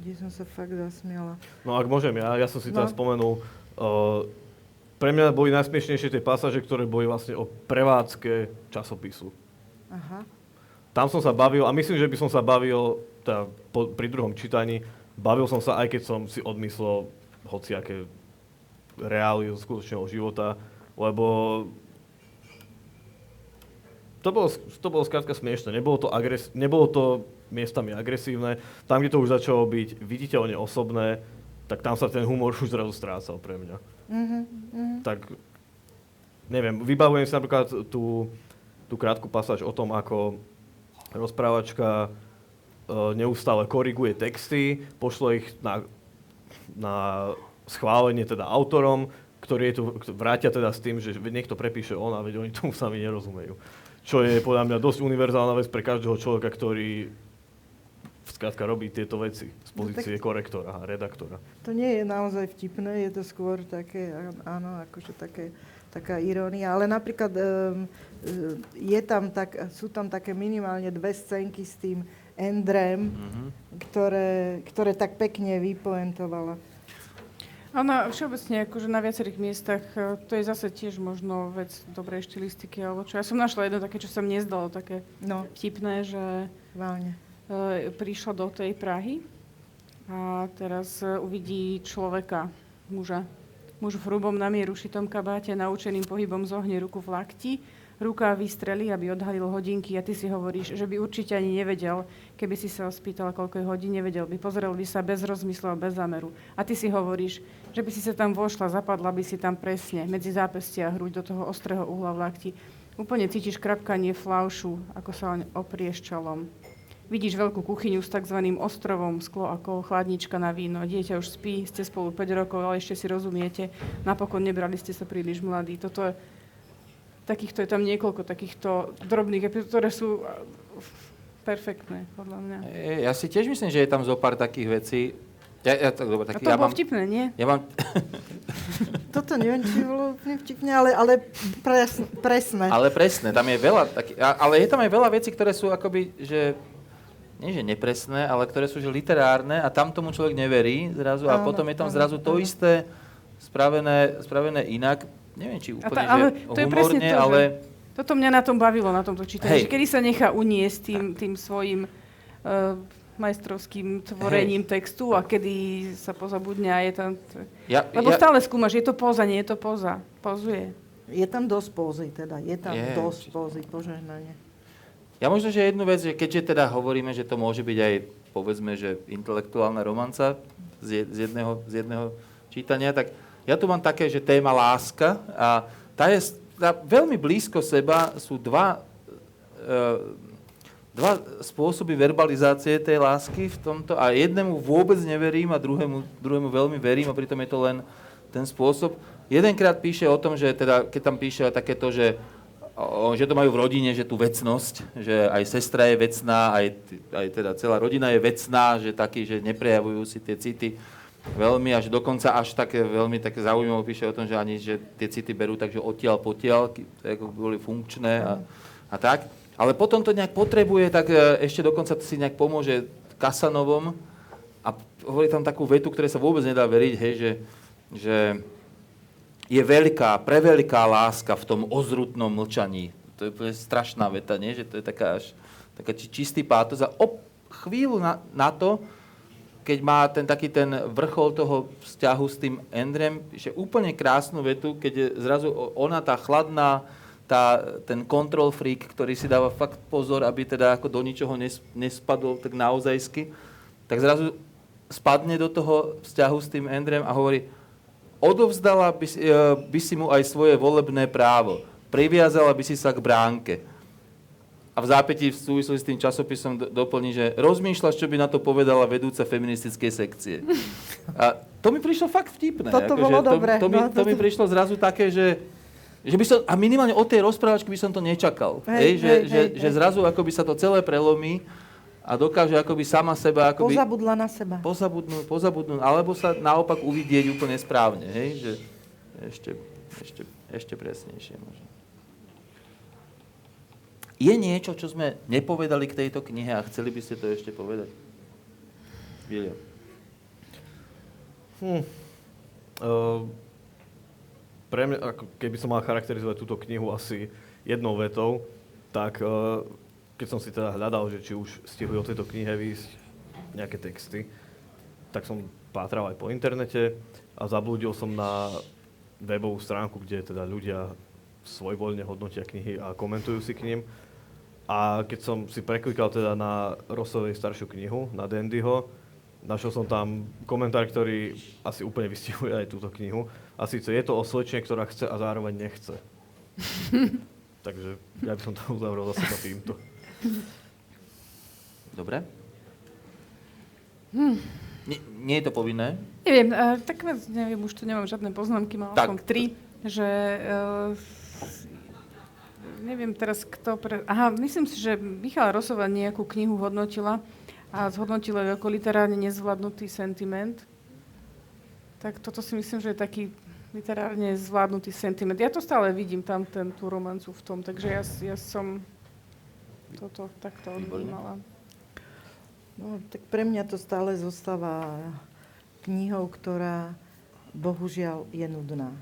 kde som sa fakt zasmiala. No ak môžem, ja, ja som si teraz No. spomenul, uh, pre mňa boli najsmiešnejšie tie pasáže, ktoré boli vlastne o prevádzke časopisu. Aha. Tam som sa bavil, a myslím, že by som sa bavil teda po, pri druhom čítaní, bavil som sa, aj keď som si odmyslel hociaké reály zo skutočného života, lebo to bolo, to bolo skrátka smiešne. Nebolo to, agres, nebolo to miestami agresívne. Tam, kde to už začalo byť viditeľne osobné, tak tam sa ten humor už zrazu strácal pre mňa. Mhm, mhm. Tak, neviem, vybavujem si napríklad tú, tú krátku pasáž o tom, ako rozprávačka e, neustále koriguje texty, pošle ich na, na schválenie teda autorom, ktorí je tu vrátia teda s tým, že niekto prepíše on a veď oni tomu sami nerozumejú. Čo je podľa mňa dosť univerzálna vec pre každého človeka, ktorý skrátka robí tieto veci z No tak- pozície korektora a redaktora. To nie je naozaj vtipné, je to skôr také, áno, akože také, taká irónia. Ale napríklad um, je tam tak, sú tam také minimálne dve scénky s tým Endrem, Mhm. ktoré, ktoré tak pekne vypoentovala. Áno, všeobecne akože na viacerých miestach, e, to je zase tiež možno vec dobrej štilistiky, alebo čo. Ja som našla jedno také, čo sa mne zdalo také No, vtipné, že vážne. E, prišla do tej Prahy a teraz e, uvidí človeka, muža. Muž v hrubom na šitom kabáte, naučeným pohybom zohne ruku v lakti, ruka vystrelí, aby odhalil hodinky a ty si hovoríš, že by určite ani nevedel, keby si sa ho spýtal, koľko je hodín, nevedel by, pozrel by sa bez rozmyslu a bez zámeru. A ty si hovoríš, že by si sa tam vošla, zapadla by si tam presne, medzi zápestia a hruď do toho ostrého uhla v lakti. Úplne cítiš krapkanie flaušu, ako sa oprieš čelom. Vidíš veľkú kuchyňu s tzv. ostrovom, sklo ako chladnička na víno. Dieťa už spí, ste spolu 5 rokov, ale ešte si rozumiete. Napokon nebrali ste sa príliš mladí. Toto je, takýchto je tam niekoľko takýchto drobných epizód, ktoré sú a, perfektné, podľa mňa. E, Ja si tiež myslím, že je tam zo pár takých vecí. Ja, ja, tak, dobre, A tak to ja bolo mám, vtipné, nie? ja mám, Toto neviem, či bolo úplne vtipne, ale, ale pres, presné. ale presné, tam je veľa, taký, a- ale je tam aj veľa vecí, ktoré sú akoby, že nie že nepresné, ale ktoré sú že literárne a tam tomu človek neverí zrazu a Áno, potom je tam áno, zrazu to áno. isté spravené, spravené inak. Neviem, či A úplne, tá- ale že to je presne humorne, to, že- ale... Toto mňa na tom bavilo, na tomto čítaní, Hej. že kedy sa nechá uniesť tým, tým svojim uh, majstrovským tvorením textu a kedy sa pozabudne a je tam... T- Ja, Lebo ja, stále skúmaš, je to poza, nie je to poza. Pozuje. Je tam dosť pózy, teda. Je tam Je, dosť určite. pózy, požehnanie. Ja možno, že jednu vec, že keďže teda hovoríme, že to môže byť aj, povedzme, že intelektuálna romanca z, je- z, jedného, z jedného čítania, tak ja tu mám také, že téma láska a tá je tá veľmi blízko seba sú dva, e, dva spôsoby verbalizácie tej lásky v tomto a jednému vôbec neverím a druhému, druhému veľmi verím a pritom je to len ten spôsob. Jedenkrát píše o tom, že teda, keď tam píše takéto, že že to majú v rodine, že tú vecnosť, že aj sestra je vecná, aj, aj teda celá rodina je vecná, že takí, že neprejavujú si tie city veľmi, až dokonca až také veľmi také zaujímavé píše o tom, že ani že tie city berú tak, že odtiaľ potiaľ, ako boli funkčné a, a tak. Ale potom to nejak potrebuje, tak e, ešte dokonca to si nejak pomôže Kasanovom a hovorí tam takú vetu, ktoré sa vôbec nedá veriť, hej, že, že je veľká, preveľká láska v tom ozrutnom mlčaní. To je strašná veta, nie? Že to je taká až taká či- čistý pátos. A o chvíľu na, na to, keď má ten taký ten vrchol toho vzťahu s tým Endrem, že úplne krásnu vetu, keď je zrazu ona tá chladná, tá, ten control freak, ktorý si dáva fakt pozor, aby teda ako do ničoho nes, nespadol tak naozajsky, tak zrazu spadne do toho vzťahu s tým Endrem a hovorí, odovzdala by, si- e, by si mu aj svoje volebné právo, priviazala by si sa k bránke. A v zápätí v súvislosti s tým časopisom do- doplní, že rozmýšľaš, čo by na to povedala vedúca feministickej sekcie. A to mi prišlo fakt vtipné. Toto akože bolo to, dobre, To, mi, no, to mi prišlo zrazu také, že, že by som, a minimálne od tej rozprávačky by som to nečakal. Hej, Hej, že, hej, že, hej, že zrazu akoby sa to celé prelomí a dokáže akoby sama seba akoby Pozabudla na seba. pozabudnúť, pozabudnúť, alebo sa naopak uvidieť úplne správne, hej? Že ešte, ešte, ešte presnejšie možno. Je niečo, čo sme nepovedali k tejto knihe a chceli by ste to ešte povedať? William. Hm. Uh, pre mňa, ako keby som mal charakterizovať túto knihu asi jednou vetou, tak uh, keď som si teda hľadal, že či už stihujú o tejto knihe výjsť nejaké texty, tak som pátral aj po internete a zablúdil som na webovú stránku, kde teda ľudia svojvoľne hodnotia knihy a komentujú si k ním. A keď som si preklikal teda na Rossovej staršiu knihu, na Dandyho, našiel som tam komentár, ktorý asi úplne vystihuje aj túto knihu. A síce je to o slečne, ktorá chce a zároveň nechce. Takže ja by som to uzavrel za seba týmto. Dobre? Nie, nie je to povinné? Neviem, uh, tak neviem, už tu nemám žiadne poznámky, mal Tak. som tri, že uh, neviem teraz kto pre... Aha, myslím si, že Michala Rosová nejakú knihu hodnotila a zhodnotila ju ako literárne nezvládnutý sentiment. Tak toto si myslím, že je taký literárne zvládnutý sentiment. Ja to stále vidím tam, ten, tú romancu v tom, takže ja, ja som toto takto Výborne. odvnímala. No, tak pre mňa to stále zostáva knihou, ktorá bohužiaľ je nudná.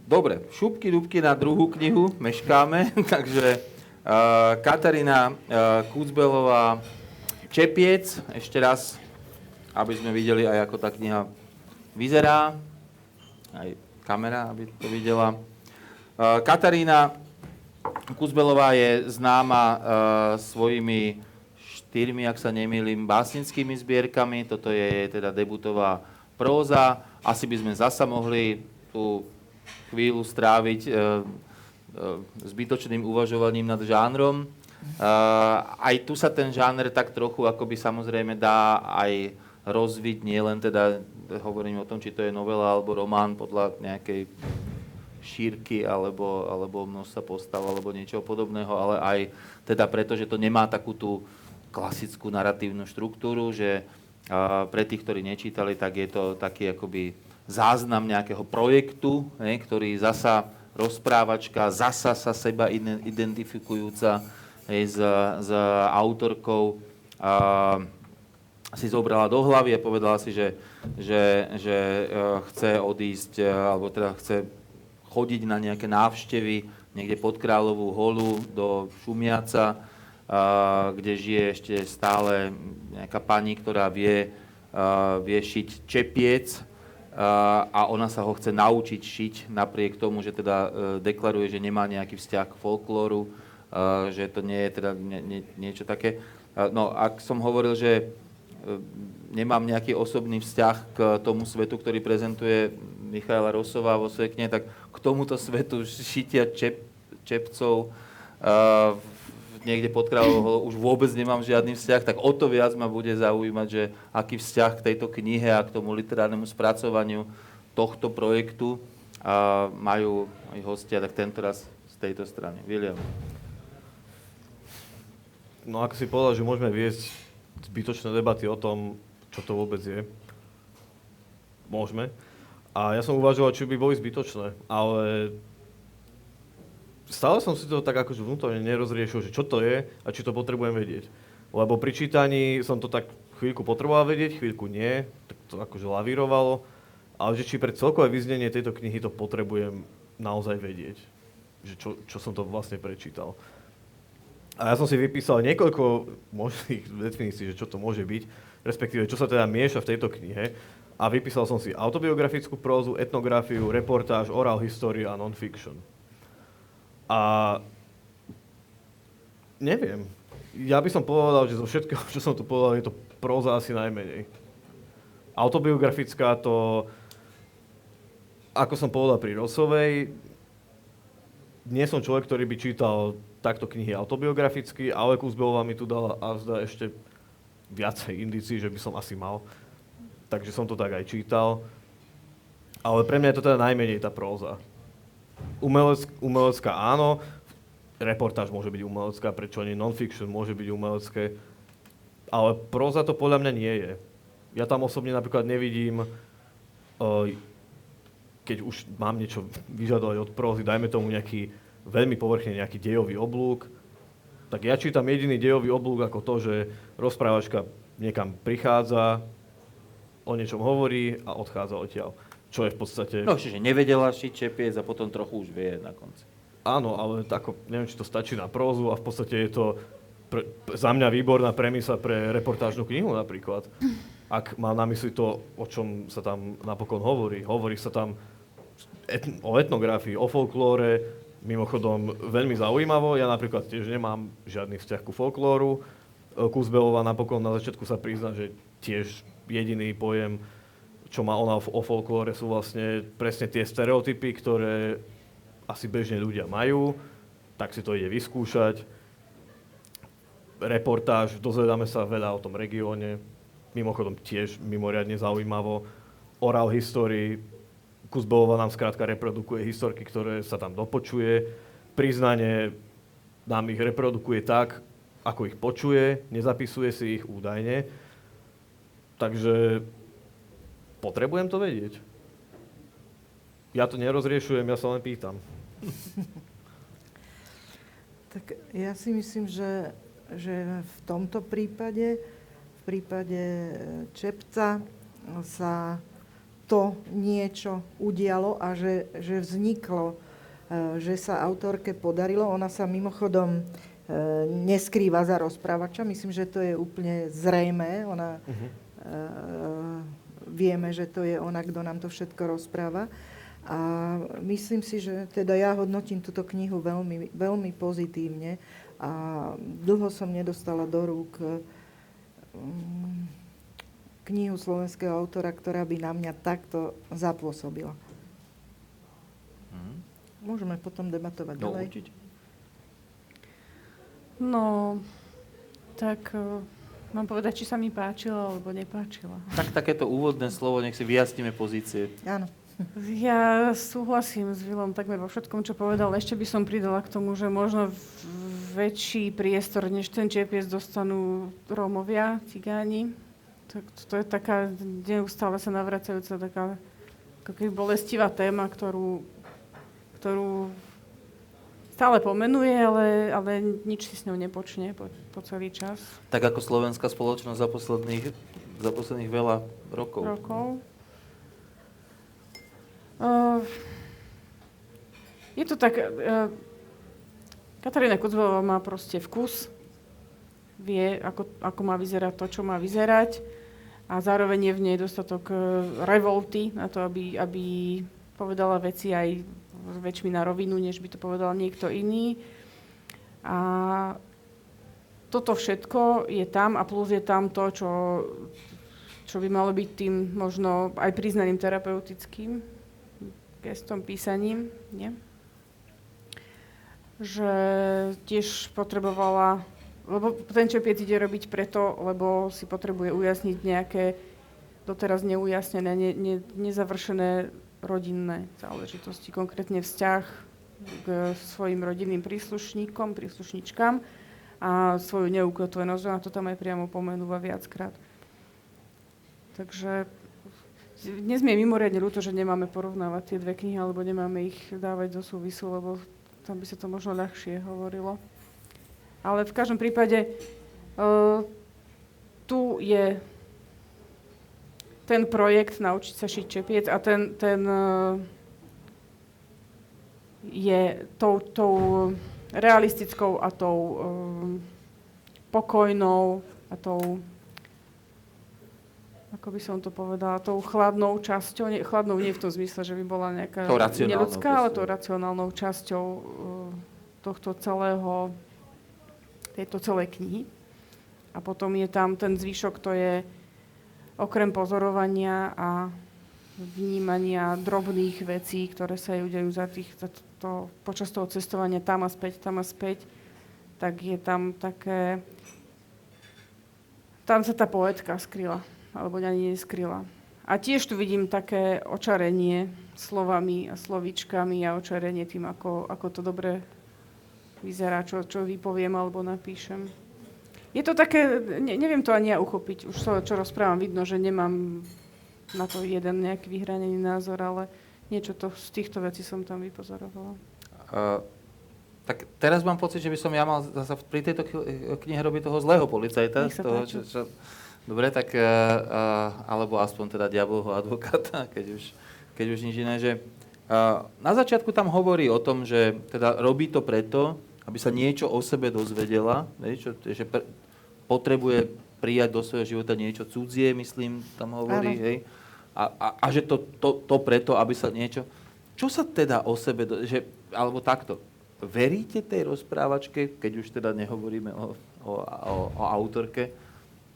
Dobre, šupky, dubky na druhú knihu, meškáme, takže uh, Katarína uh, Kúcbelová Čepiec, ešte raz, aby sme videli aj ako tá kniha vyzerá, aj kamera, aby to videla. Uh, Katarína Kuzbelová je známa uh, svojimi štyrmi, ak sa nemýlim, básnickými zbierkami. Toto je teda debutová próza. Asi by sme zasa mohli tú chvíľu stráviť uh, uh, zbytočným uvažovaním nad žánrom. Aj tu sa ten žáner tak trochu akoby samozrejme dá aj rozviť, nie len teda hovorím o tom, či to je novela alebo román podľa nejakej šírky alebo, alebo množstva postav alebo niečoho podobného, ale aj teda preto, že to nemá takú tú klasickú narratívnu štruktúru, že pre tých, ktorí nečítali, tak je to taký akoby záznam nejakého projektu, ne, ktorý zasa rozprávačka, zasa sa seba iden- identifikujúca hej, s, s autorkou a, si zobrala do hlavy a povedala si, že, že, že e, chce odísť, e, alebo teda chce chodiť na nejaké návštevy niekde pod Kráľovú holu do Šumiaca, kde žije ešte stále nejaká pani, ktorá vie, vie šiť čepiec a, ona sa ho chce naučiť šiť napriek tomu, že teda e, deklaruje, že nemá nejaký vzťah k folklóru, že to nie je teda nie, nie, niečo také. No, ak som hovoril, že e, nemám nejaký osobný vzťah k tomu svetu, ktorý prezentuje Michaela Rosová vo svojej knihe, tak k tomuto svetu šitia čep, čepcov uh, niekde pod Kráľovou už vôbec nemám žiadny vzťah, tak o to viac ma bude zaujímať, že aký vzťah k tejto knihe a k tomu literárnemu spracovaniu tohto projektu uh, majú moji hostia, tak tento raz z tejto strany. William. No ako si povedal, že môžeme viesť zbytočné debaty o tom, čo to vôbec je. Môžeme. A ja som uvažoval, či by boli zbytočné, ale stále som si to tak akože vnútorne nerozriešil, že čo to je a či to potrebujem vedieť. Lebo pri čítaní som to tak chvíľku potreboval vedieť, chvíľku nie, tak to akože lavírovalo. ale že či pre celkové vyznenie tejto knihy to potrebujem naozaj vedieť, že čo, čo som to vlastne prečítal. A ja som si vypísal niekoľko možných definícií, že čo to môže byť, respektíve čo sa teda mieša v tejto knihe. A vypísal som si autobiografickú prózu, etnografiu, reportáž, oral history a non-fiction. A neviem. Ja by som povedal, že zo všetkého, čo som tu povedal, je to próza asi najmenej. Autobiografická to, ako som povedal pri Rosovej, nie som človek, ktorý by čítal takto knihy autobiograficky, ale Kuzbelová mi tu dala a zda ešte viacej indícií, že by som asi mal. Takže som to tak aj čítal. Ale pre mňa je to teda najmenej tá próza. Umelec, umelecká áno, reportáž môže byť umelecká, prečo nie non-fiction môže byť umelecké, ale próza to podľa mňa nie je. Ja tam osobne napríklad nevidím, keď už mám niečo vyžadovať od prózy, dajme tomu nejaký veľmi povrchne nejaký dejový oblúk, tak ja čítam jediný dejový oblúk ako to, že rozprávačka niekam prichádza, o niečom hovorí a odchádza odtiaľ. Čo je v podstate... No, čiže nevedela šiť čepiec a potom trochu už vie na konci. Áno, ale tako, neviem, či to stačí na prózu a v podstate je to pre, za mňa výborná premisa pre reportážnu knihu napríklad. Ak má na mysli to, o čom sa tam napokon hovorí. Hovorí sa tam o etnografii, o folklóre, mimochodom veľmi zaujímavo. Ja napríklad tiež nemám žiadny vzťah ku folklóru. Kuzbelová napokon na začiatku sa prizna, že tiež jediný pojem, čo má ona o folklóre, sú vlastne presne tie stereotypy, ktoré asi bežne ľudia majú, tak si to ide vyskúšať. Reportáž, dozvedáme sa veľa o tom regióne, mimochodom tiež mimoriadne zaujímavo. Oral history, Kuzbelová nám skrátka reprodukuje historky, ktoré sa tam dopočuje. Priznanie nám ich reprodukuje tak, ako ich počuje, nezapisuje si ich údajne Takže potrebujem to vedieť. Ja to nerozriešujem, ja sa len pýtam. tak ja si myslím, že, že v tomto prípade, v prípade e, Čepca sa to niečo udialo a že, že vzniklo, e, že sa autorke podarilo. Ona sa mimochodom e, neskrýva za rozprávača. Myslím, že to je úplne zrejmé. Ona uh-huh vieme, že to je ona, kto nám to všetko rozpráva. A myslím si, že teda ja hodnotím túto knihu veľmi, veľmi pozitívne a dlho som nedostala do rúk um, knihu slovenského autora, ktorá by na mňa takto zapôsobila. Hmm. Môžeme potom debatovať no, ďalej. Určite. No, tak Mám povedať, či sa mi páčila, alebo nepáčila. Tak takéto úvodné slovo, nech si vyjasníme pozície. Áno. Ja súhlasím s Vilom takmer vo všetkom, čo povedal. Ešte by som pridala k tomu, že možno väčší priestor, než ten ČPS dostanú Rómovia, cigáni. Tak to je taká neustále sa navracajúca taká ako bolestivá téma, ktorú, ktorú stále pomenuje, ale, ale nič si s ňou nepočne po, po celý čas. Tak ako slovenská spoločnosť za posledných, za posledných veľa rokov. rokov. Uh, je to tak... Uh, Katarína Kudzbelová má proste vkus, vie, ako, ako má vyzerať to, čo má vyzerať a zároveň je v nej dostatok uh, revolty na to, aby, aby povedala veci aj väčšmi na rovinu, než by to povedal niekto iný. A toto všetko je tam a plus je tam to, čo, čo by malo byť tým možno aj priznaným terapeutickým gestom, písaním. Nie? Že tiež potrebovala, lebo ten čepiec ide robiť preto, lebo si potrebuje ujasniť nejaké doteraz neujasnené, ne, ne, nezavršené rodinné záležitosti, konkrétne vzťah k svojim rodinným príslušníkom, príslušničkám a svoju neukotvenosť. Ona to tam aj priamo pomenúva viackrát. Takže dnes mi je mimoriadne ľúto, že nemáme porovnávať tie dve knihy, alebo nemáme ich dávať do súvisu, lebo tam by sa to možno ľahšie hovorilo. Ale v každom prípade uh, tu je ten projekt Naučiť sa šiť čepiec a ten, ten uh, je tou, tou realistickou a tou um, pokojnou a tou ako by som to povedala, tou chladnou časťou, nie, chladnou nie v tom zmysle, že by bola nejaká neľudská, ale tou racionálnou časťou uh, tohto celého, tejto celej knihy. A potom je tam ten zvyšok, to je okrem pozorovania a vnímania drobných vecí, ktoré sa ju dejú za, tých, za to, počas toho cestovania tam a späť, tam a späť, tak je tam také... Tam sa tá poetka skryla alebo ani neskryla. A tiež tu vidím také očarenie slovami a slovíčkami a očarenie tým, ako, ako to dobre vyzerá, čo, čo vypoviem alebo napíšem. Je to také, ne, neviem to ani ja uchopiť. Už to, čo rozprávam, vidno, že nemám na to jeden nejaký vyhranený názor, ale niečo to, z týchto vecí som tam vypozorovala. Uh, tak teraz mám pocit, že by som ja mal zase pri tejto knihe robiť toho zlého policajta. Toho, čo, čo, Dobre, tak, uh, alebo aspoň teda diablovho advokáta, keď už, keď už nič iné, že uh, na začiatku tam hovorí o tom, že teda robí to preto, aby sa niečo o sebe dozvedela, čo, že pr- potrebuje prijať do svojho života niečo cudzie, myslím, tam hovorí, hej. A, a, a že to, to, to preto, aby sa niečo... Čo sa teda o sebe, do, že, alebo takto, veríte tej rozprávačke, keď už teda nehovoríme o, o, o, o autorke,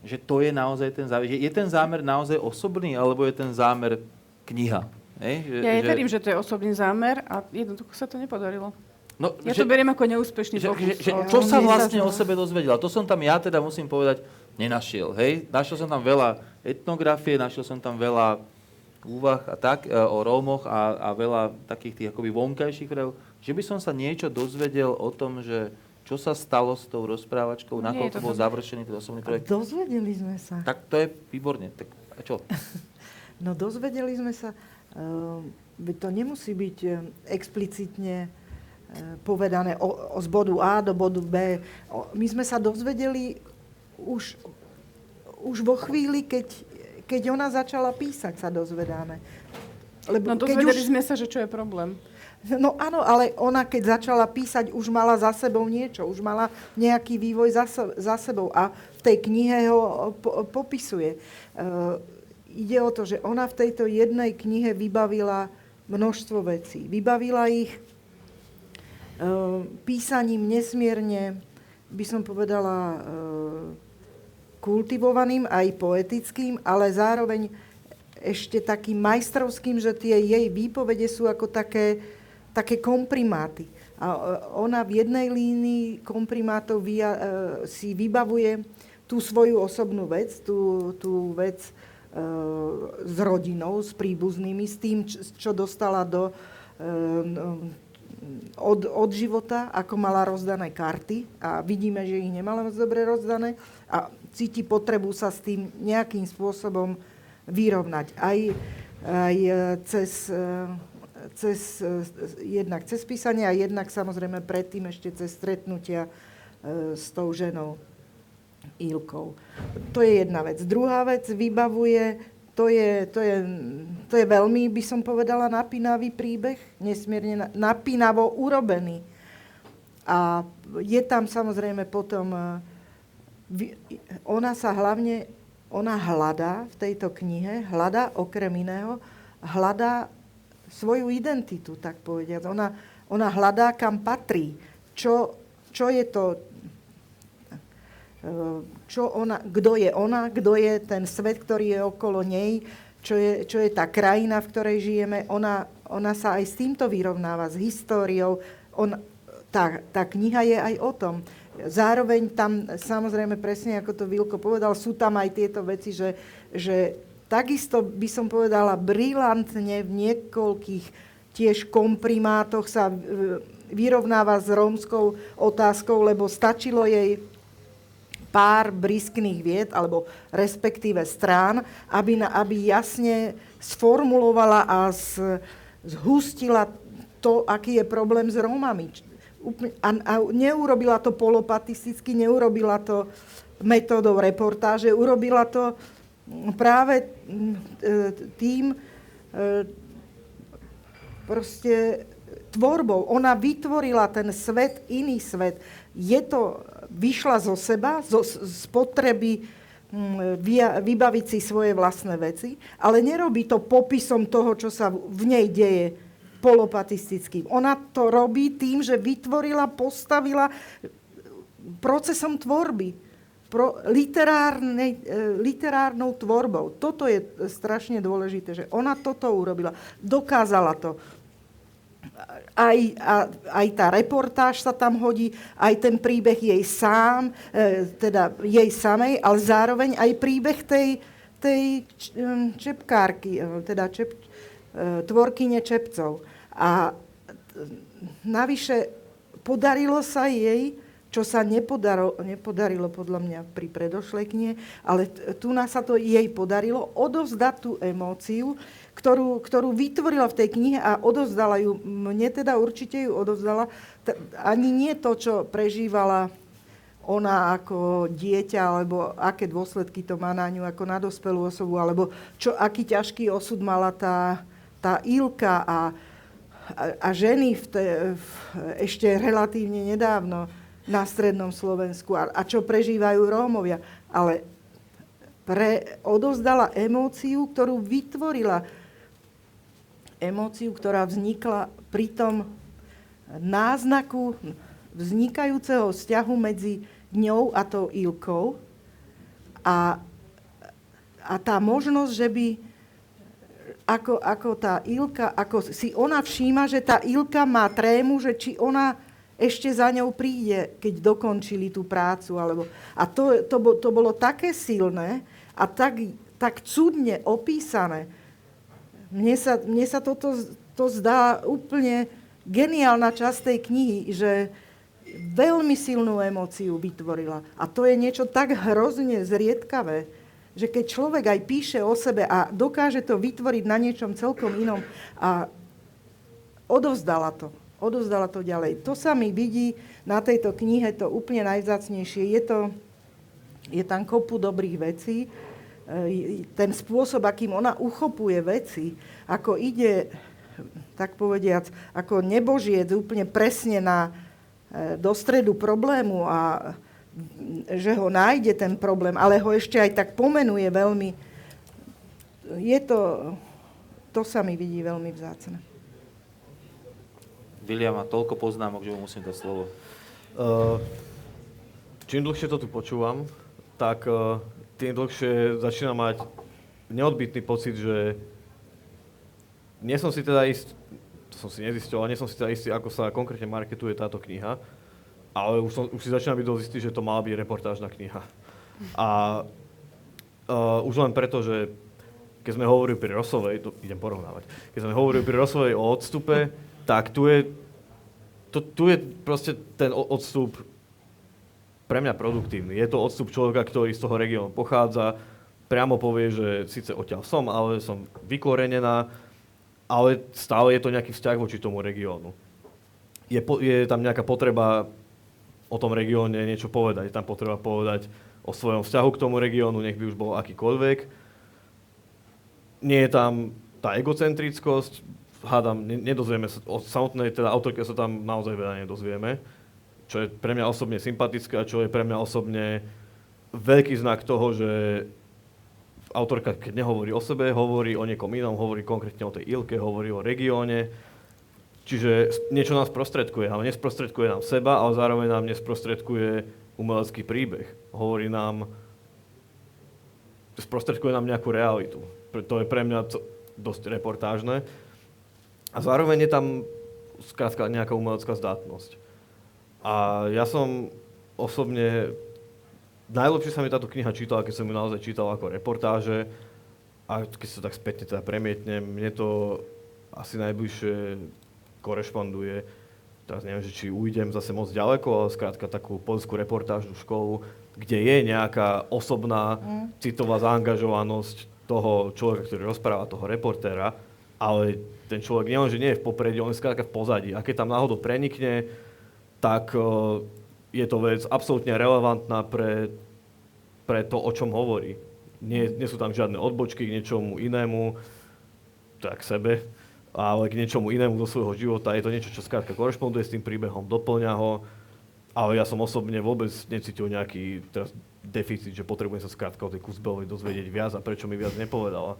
že to je naozaj ten zámer. Že je ten zámer naozaj osobný, alebo je ten zámer kniha? Hej? Že, ja že... verím, že to je osobný zámer a jednoducho sa to nepodarilo. No, ja že, to beriem ako neúspešný že, pokus. Že, že, čo sa vlastne o sebe dozvedela? To som tam ja teda musím povedať, nenašiel. Hej? Našiel som tam veľa etnografie, našiel som tam veľa úvah a tak e, o Rómoch a, a veľa takých tých akoby vonkajších prejav, že by som sa niečo dozvedel o tom, že čo sa stalo s tou rozprávačkou, no nakoľko bol završený ten osobný projekt? A dozvedeli sme sa. Tak to je výborne. Tak a čo? no dozvedeli sme sa, uh, to nemusí byť uh, explicitne povedané o, o z bodu A do bodu B. O, my sme sa dozvedeli už, už vo chvíli, keď, keď ona začala písať, sa dozvedáme. Lebo no dozvedeli už... sme sa, že čo je problém. No áno, ale ona keď začala písať, už mala za sebou niečo, už mala nejaký vývoj za, za sebou a v tej knihe ho po, popisuje. Uh, ide o to, že ona v tejto jednej knihe vybavila množstvo vecí. Vybavila ich písaním nesmierne, by som povedala, uh, kultivovaným, aj poetickým, ale zároveň ešte takým majstrovským, že tie jej výpovede sú ako také, také komprimáty. A e, ona v jednej línii komprimátov via, e, si vybavuje tú svoju osobnú vec, tú, tú vec e, s rodinou, s príbuznými, s tým, čo dostala do, od, od života, ako mala rozdané karty a vidíme, že ich nemala moc dobre rozdané a cíti potrebu sa s tým nejakým spôsobom vyrovnať. Aj, aj cez cez, e, jednak cez písanie a jednak samozrejme predtým ešte cez stretnutia e, s tou ženou Ilkou. To je jedna vec. Druhá vec vybavuje, to je, to je, to je veľmi, by som povedala, napínavý príbeh, nesmierne napínavo urobený. A je tam samozrejme potom, e, ona sa hlavne, ona hľadá v tejto knihe, hľadá okrem iného, hľadá svoju identitu, tak povediať. Ona, ona hľadá, kam patrí. Čo, čo je to, čo ona, kto je ona, kto je ten svet, ktorý je okolo nej, čo je, čo je tá krajina, v ktorej žijeme. Ona, ona sa aj s týmto vyrovnáva, s históriou. On, tá, tá kniha je aj o tom. Zároveň tam, samozrejme, presne ako to Vilko povedal, sú tam aj tieto veci, že, že takisto by som povedala brilantne v niekoľkých tiež komprimátoch sa e, vyrovnáva s rómskou otázkou, lebo stačilo jej pár briskných vied, alebo respektíve strán, aby, na, aby jasne sformulovala a z, zhustila to, aký je problém s Rómami. A, a neurobila to polopatisticky, neurobila to metódou reportáže, urobila to práve mm, e, tým e, proste tvorbou. Ona vytvorila ten svet, iný svet. Je to, vyšla zo seba, zo, z potreby mm, vybaviť si svoje vlastné veci, ale nerobí to popisom toho, čo sa v nej deje polopatistickým. Ona to robí tým, že vytvorila, postavila procesom tvorby, pro, literárnej, e, literárnou tvorbou. Toto je strašne dôležité, že ona toto urobila. Dokázala to aj, aj tá reportáž sa tam hodí, aj ten príbeh jej sám, e, teda jej samej, ale zároveň aj príbeh tej, tej čepkárky, e, teda čep, e, tvorkyne čepcov. A navyše podarilo sa jej, čo sa nepodarilo, nepodarilo podľa mňa pri predošlej knihe, ale tu nás sa to jej podarilo odovzdať tú emóciu, ktorú, ktorú vytvorila v tej knihe a odovzdala ju, mne teda určite ju odovzdala, t- ani nie to, čo prežívala ona ako dieťa, alebo aké dôsledky to má na ňu ako na dospelú osobu, alebo čo, aký ťažký osud mala tá, tá Ilka a, a, a ženy v te, v, ešte relatívne nedávno na strednom Slovensku a, a čo prežívajú Rómovia. Ale pre, odovzdala emóciu, ktorú vytvorila emóciu, ktorá vznikla pri tom náznaku vznikajúceho vzťahu medzi ňou a tou Ilkou. A, a tá možnosť, že by ako, ako tá Ilka, ako si ona všíma, že tá Ilka má trému, že či ona ešte za ňou príde, keď dokončili tú prácu. Alebo... A to, to, to bolo také silné a tak, tak cudne opísané, mne sa, mne sa toto to zdá úplne geniálna časť tej knihy, že veľmi silnú emóciu vytvorila. A to je niečo tak hrozne zriedkavé, že keď človek aj píše o sebe a dokáže to vytvoriť na niečom celkom inom a odovzdala to, odovzdala to ďalej. To sa mi vidí na tejto knihe to úplne najvzácnejšie. Je, to, je tam kopu dobrých vecí, ten spôsob, akým ona uchopuje veci, ako ide, tak povediac, ako nebožiec úplne presne na, e, do stredu problému a že ho nájde ten problém, ale ho ešte aj tak pomenuje veľmi. Je to, to sa mi vidí veľmi vzácne. William má toľko poznámok, že mu musím dať slovo. Uh, čím dlhšie to tu počúvam, tak uh, tým dlhšie začína mať neodbitný pocit, že nie som si teda istý, to som si nezistil, ale nie som si teda istý, ako sa konkrétne marketuje táto kniha, ale už, som, už si začína byť dosť istý, že to mala byť reportážna kniha. A uh, už len preto, že keď sme hovorili pri Rosovej, to idem porovnávať, keď sme hovorili pri Rosovej o odstupe, tak tu je, to, tu je proste ten odstup pre mňa produktívny. Je to odstup človeka, ktorý z toho regiónu pochádza, priamo povie, že síce odtiaľ som, ale som vykorenená, ale stále je to nejaký vzťah voči tomu regiónu. Je, po, je tam nejaká potreba o tom regióne niečo povedať. Je tam potreba povedať o svojom vzťahu k tomu regiónu, nech by už bol akýkoľvek. Nie je tam tá egocentrickosť, hádam, nedozvieme sa, o samotnej teda autorke sa tam naozaj veľa nedozvieme čo je pre mňa osobne sympatické a čo je pre mňa osobne veľký znak toho, že autorka, keď nehovorí o sebe, hovorí o niekom inom, hovorí konkrétne o tej Ilke, hovorí o regióne. Čiže niečo nás sprostredkuje, ale nesprostredkuje nám seba, ale zároveň nám nesprostredkuje umelecký príbeh. Hovorí nám, sprostredkuje nám nejakú realitu. To je pre mňa dosť reportážne. A zároveň je tam skrátka nejaká umelecká zdátnosť. A ja som osobne, najlepšie sa mi táto kniha čítala, keď som ju naozaj čítal ako reportáže a keď sa tak spätne teda premietnem, mne to asi najbližšie korešponduje. Teraz neviem, či ujdem zase moc ďaleko, ale skrátka takú polskú reportážnu školu, kde je nejaká osobná mm. citová zaangažovanosť toho človeka, ktorý rozpráva, toho reportéra, ale ten človek nielenže nie je v popredí, on je skrátka v pozadí. A keď tam náhodou prenikne tak je to vec absolútne relevantná pre, pre to, o čom hovorí. nie, nie sú tam žiadne odbočky k niečomu inému, tak sebe, ale k niečomu inému do svojho života. Je to niečo, čo skrátka korešponduje s tým príbehom, doplňa ho, ale ja som osobne vôbec necítil nejaký teraz deficit, že potrebujem sa skrátka o tej Kuzbelovej dozvedieť viac a prečo mi viac nepovedala.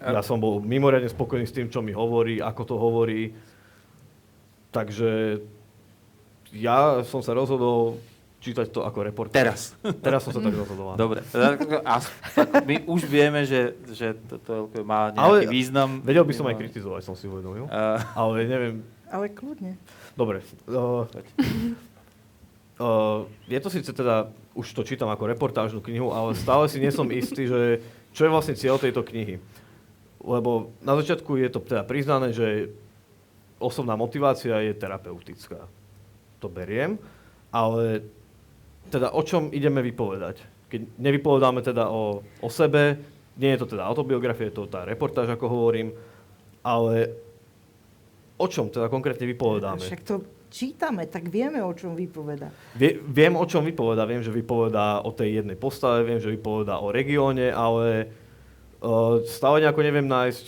Ja som bol mimoriadne spokojný s tým, čo mi hovorí, ako to hovorí. Takže ja som sa rozhodol čítať to ako reportáž. Teraz. Teraz som sa tak rozhodol. áno. Dobre. A, my už vieme, že, že toto má nejaký Ale význam. Vedel by som aj kritizovať, som si uvedomil. Uh, Ale neviem. Ale kľudne. Dobre. Uh, uh, je to síce teda, už to čítam ako reportážnu knihu, ale stále si nie som istý, že čo je vlastne cieľ tejto knihy. Lebo na začiatku je to teda priznané, že osobná motivácia je terapeutická. To beriem, ale teda o čom ideme vypovedať? Keď nevypovedáme teda o, o sebe, nie je to teda autobiografia, je to tá reportáž, ako hovorím, ale o čom teda konkrétne vypovedáme? Však to čítame, tak vieme, o čom vypoveda. Vie, viem, o čom vypovedá. Viem, že vypovedá o tej jednej postave, viem, že vypovedá o regióne, ale uh, stále nejako neviem nájsť,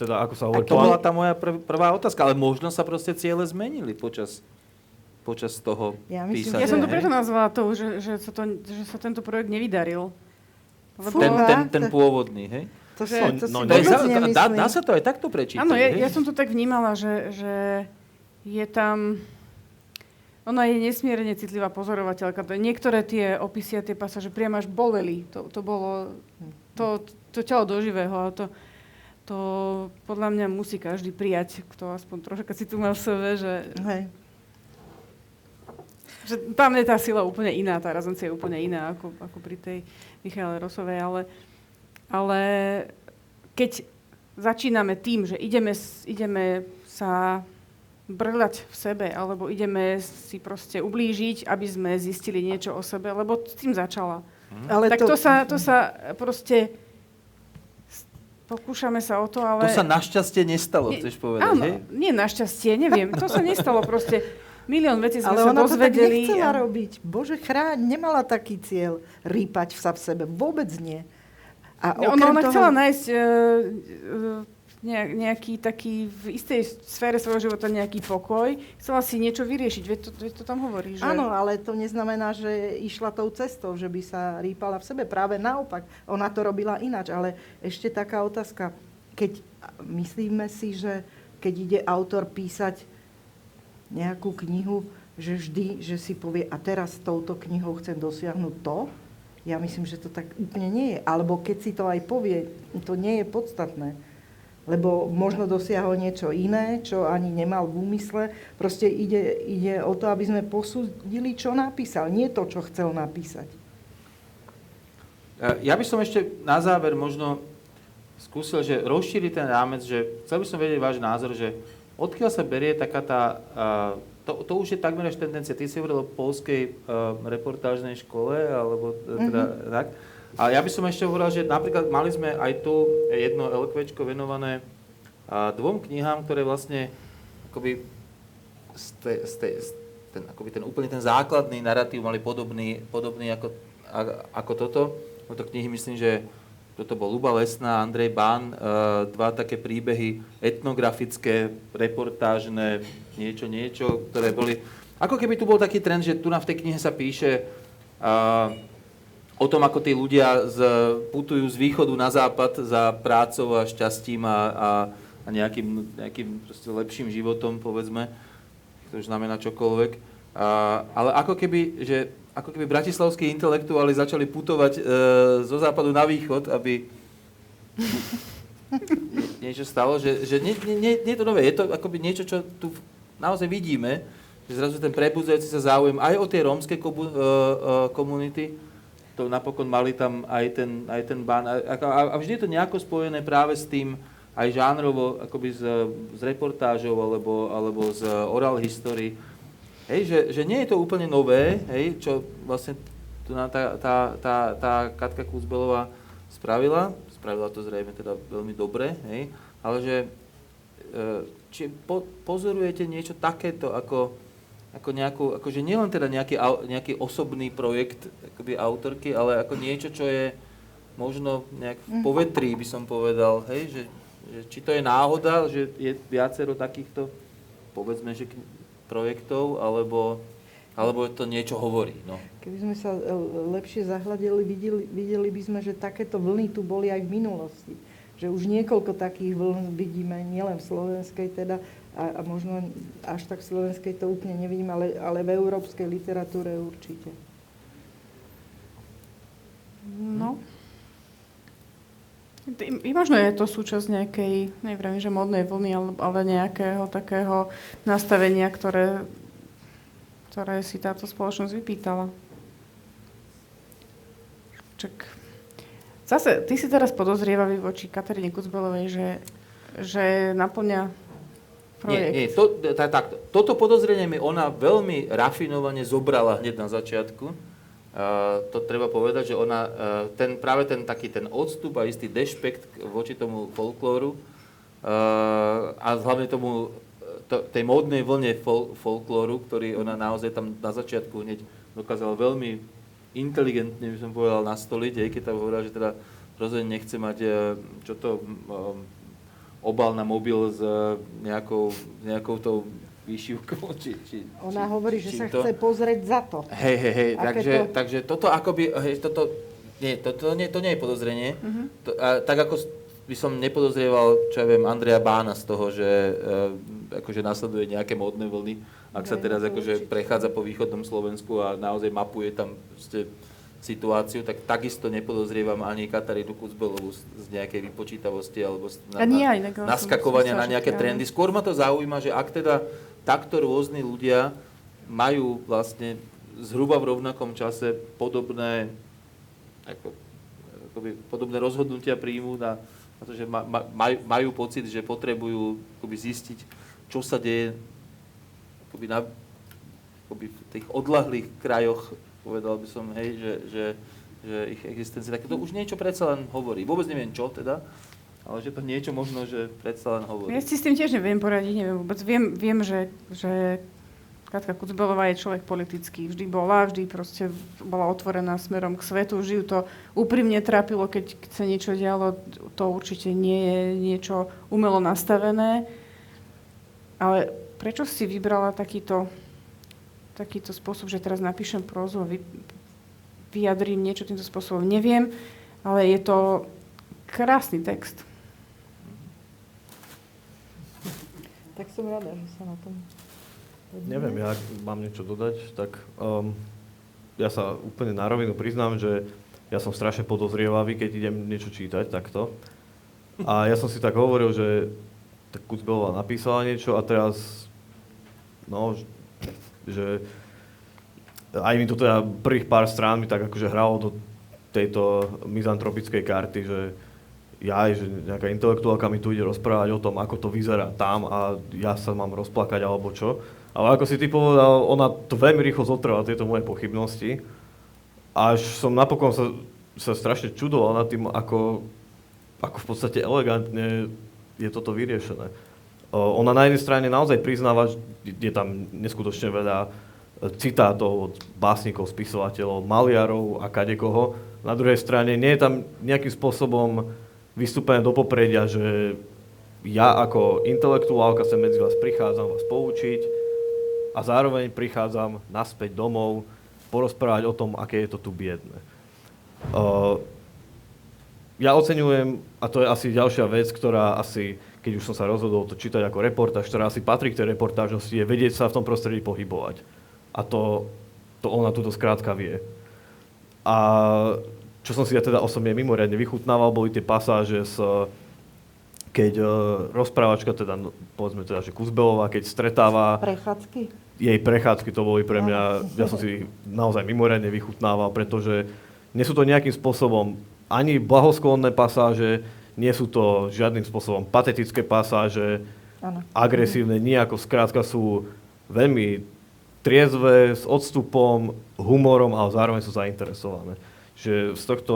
teda ako sa a hovorí... to plán- bola tá moja prv, prvá otázka, ale možno sa proste ciele zmenili počas, počas toho Ja myslím, písania. Ja som to preto nazvala to, že, že, sa to, že sa tento projekt nevydaril. Lebo, Ten, ten, ten pôvodný, hej? To, Že- sa, to No, To je, vôbec za- dá, dá sa to aj takto prečítať. Áno, ja, hej? ja som to tak vnímala, že, že je tam... Ona je nesmierne citlivá pozorovateľka. To- Niektoré tie opisy a tie pasáže priam až boleli. To, to bolo... To, to ťalo do živého. A to, to podľa mňa musí každý prijať, kto aspoň troška si tu má v sebe, že, Hej. Že tam je tá sila úplne iná, tá razancia je úplne iná ako, ako pri tej Michaele Rosovej, ale, ale keď začíname tým, že ideme, ideme sa brľať v sebe, alebo ideme si proste ublížiť, aby sme zistili niečo o sebe, lebo s tým začala. Ale tak to sa, to sa proste... Pokúšame sa o to, ale... To sa našťastie nestalo, Nie, chceš povedať, Áno, hej? nie našťastie, neviem. To sa nestalo proste. Milión vecí sme Ale sa ona to tak dozvedeli. nechcela a- robiť. Bože chráň, nemala taký cieľ rýpať sa v sebe. Vôbec nie. A No, ona, ona toho, chcela nájsť uh, uh, nejak, nejaký taký v istej sfére svojho života nejaký pokoj. Chcela si niečo vyriešiť, veď to, veď to tam hovorí. Že... Áno, ale to neznamená, že išla tou cestou, že by sa rýpala v sebe. Práve naopak, ona to robila ináč. Ale ešte taká otázka. Keď myslíme si, že keď ide autor písať nejakú knihu, že vždy, že si povie, a teraz s touto knihou chcem dosiahnuť to, ja myslím, že to tak úplne nie je. Alebo keď si to aj povie, to nie je podstatné. Lebo možno dosiahol niečo iné, čo ani nemal v úmysle. Proste ide, ide o to, aby sme posúdili, čo napísal, nie to, čo chcel napísať. E, Ja by som ešte na záver možno skúsil, že rozšíriť ten rámec, že chcel by som vedieť váš názor, že odkiaľ sa berie taká tá, to, to už je takmer až tendencia, ty si hovoril o polskej reportážnej škole, alebo e, teda mm-hmm. tak, ale ja by som ešte hovoril, že napríklad mali sme aj tu jedno LQčko venované dvom knihám, ktoré vlastne akoby tej, z ten, akoby ten úplne ten základný narratív mali podobný, podobný ako, ako toto. Toto knihy myslím, že toto bol Luba Lesná, Andrej Bán, e, dva také príbehy etnografické, reportážne, niečo, niečo, ktoré boli... Ako keby tu bol taký trend, že tu na v tej knihe sa píše a, o tom, ako tí ľudia z, putujú z východu na západ za prácou a šťastím a, a, a nejakým, nejakým lepším životom, povedzme to znamená čokoľvek. A, ale ako keby, že, ako keby bratislavskí intelektuáli začali putovať e, zo západu na východ, aby nie- niečo stalo, že, že nie, nie, nie, nie je to nové, je to akoby niečo, čo tu naozaj vidíme, že zrazu ten prebudzajúci sa záujem aj o tie rómske kobu, e, e, komunity, to napokon mali tam aj ten, aj ten bán. A, a, a vždy je to nejako spojené práve s tým, aj žánrovo, akoby s, s reportážou alebo, alebo z oral history. Hej, že, že nie je to úplne nové, hej, čo vlastne tu na tá, tá, tá, tá Katka Kuzbelová spravila. Spravila to zrejme teda veľmi dobre, hej, ale že e, či po, pozorujete niečo takéto ako, ako nejakú, akože nielen teda nejaký, nejaký osobný projekt akoby autorky, ale ako niečo, čo je možno nejak v Mhm. povetrí by som povedal, hej, že, že či to je náhoda, že je viacero takýchto, povedzme, že projektov, alebo, alebo to niečo hovorí. No. Keby sme sa e, lepšie zahľadili, videli, videli by sme, že takéto vlny tu boli aj v minulosti. Že už niekoľko takých vln vidíme, nielen v slovenskej teda, a, a možno až tak v slovenskej to úplne nevidím, ale, ale v európskej literatúre určite. No. I, možno je to súčasť nejakej, neviem, že modnej vlny, ale, nejakého takého nastavenia, ktoré, ktoré si táto spoločnosť vypýtala. Čak. Zase, ty si teraz podozrievavý voči Kataríne Kucbelovej, že, že naplňa projekt. Nie, nie, to, tá, tak, toto podozrenie mi ona veľmi rafinovane zobrala hneď na začiatku. Uh, to treba povedať, že ona, uh, ten, práve ten taký ten odstup a istý dešpekt voči tomu folklóru uh, a hlavne tomu, to, tej módnej vlne fol, folklóru, ktorý ona naozaj tam na začiatku hneď dokázala veľmi inteligentne, by som povedal, nastoliť, aj keď tam hovorila, že teda rozhodne nechce mať, čo to, obal na mobil s nejakou, nejakou tou výšivkou, či, či, Ona či, hovorí, že sa to- chce pozrieť za to. Hej, hej, hej, takže, to- takže toto akoby, hej, toto, nie, to, to, nie, to nie je podozrenie. Mhm. To, a, tak ako by som nepodozrieval, čo ja viem, Andrea Bána z toho, že e, akože nasleduje nejaké módne vlny, ak sa teraz akože prechádza po východnom Slovensku a naozaj mapuje tam proste situáciu, tak takisto nepodozrievam ani Katarínu Kuzbelovú z, nejakej vypočítavosti alebo z, A nie aj, tak som naskakovania na nejaké trendy. Skôr ma to zaujíma, že ak teda takto rôzni ľudia majú vlastne zhruba v rovnakom čase podobné, ako, akoby, podobné rozhodnutia príjmu na, na to, že ma, ma, majú, majú pocit, že potrebujú akoby, zistiť, čo sa deje akoby, na, akoby, v tých odlahlých krajoch, povedal by som, hej, že, že, že ich existencia, tak to už niečo predsa len hovorí. Vôbec neviem čo teda, ale že to niečo možno, že predsa len hovorí. Ja si s tým tiež neviem poradiť, neviem vôbec. Viem, viem že, že Katka Kucbelová je človek politický. Vždy bola, vždy proste bola otvorená smerom k svetu. Vždy ju to úprimne trápilo, keď sa niečo dialo. To určite nie je niečo umelo nastavené. Ale prečo si vybrala takýto, takýto spôsob, že teraz napíšem prózu a vy, vyjadrím niečo týmto spôsobom? Neviem, ale je to krásny text. Tak som rada, že sa na tom... Neviem, ja mám niečo dodať, tak um, ja sa úplne na rovinu priznám, že ja som strašne podozrievavý, keď idem niečo čítať takto. A ja som si tak hovoril, že tak Kucbelová napísala niečo a teraz, no, že aj mi to teda prvých pár strán mi tak akože hralo do tejto mizantropickej karty, že ja, že nejaká intelektuálka mi tu ide rozprávať o tom, ako to vyzerá tam a ja sa mám rozplakať alebo čo. Ale ako si ty povedal, ona to veľmi rýchlo zotrvala, tieto moje pochybnosti. Až som napokon sa, sa strašne čudoval nad tým, ako, ako v podstate elegantne je toto vyriešené. Ona na jednej strane naozaj priznáva, že je tam neskutočne veľa e, citátov od básnikov, spisovateľov, maliarov a kadekoho. Na druhej strane nie je tam nejakým spôsobom vystúpené do popredia, že ja ako intelektuálka sem medzi vás prichádzam vás poučiť a zároveň prichádzam naspäť domov porozprávať o tom, aké je to tu biedne. Uh, ja oceňujem, a to je asi ďalšia vec, ktorá asi, keď už som sa rozhodol to čítať ako reportáž, ktorá asi patrí k tej reportážnosti, je vedieť sa v tom prostredí pohybovať. A to, to ona túto skrátka vie. A čo som si ja teda osobne mimoriadne vychutnával, boli tie pasáže s keď uh, rozprávačka, teda, no, povedzme teda, že Kuzbelová, keď stretáva Prechádzky? jej prechádzky, to boli pre mňa, ja som si naozaj mimoriadne vychutnával, pretože nie sú to nejakým spôsobom ani blahosklonné pasáže, nie sú to žiadnym spôsobom patetické pasáže, Áno. agresívne, nejako, skrátka sú veľmi triezve, s odstupom, humorom, ale zároveň sú zainteresované. Že z tohto,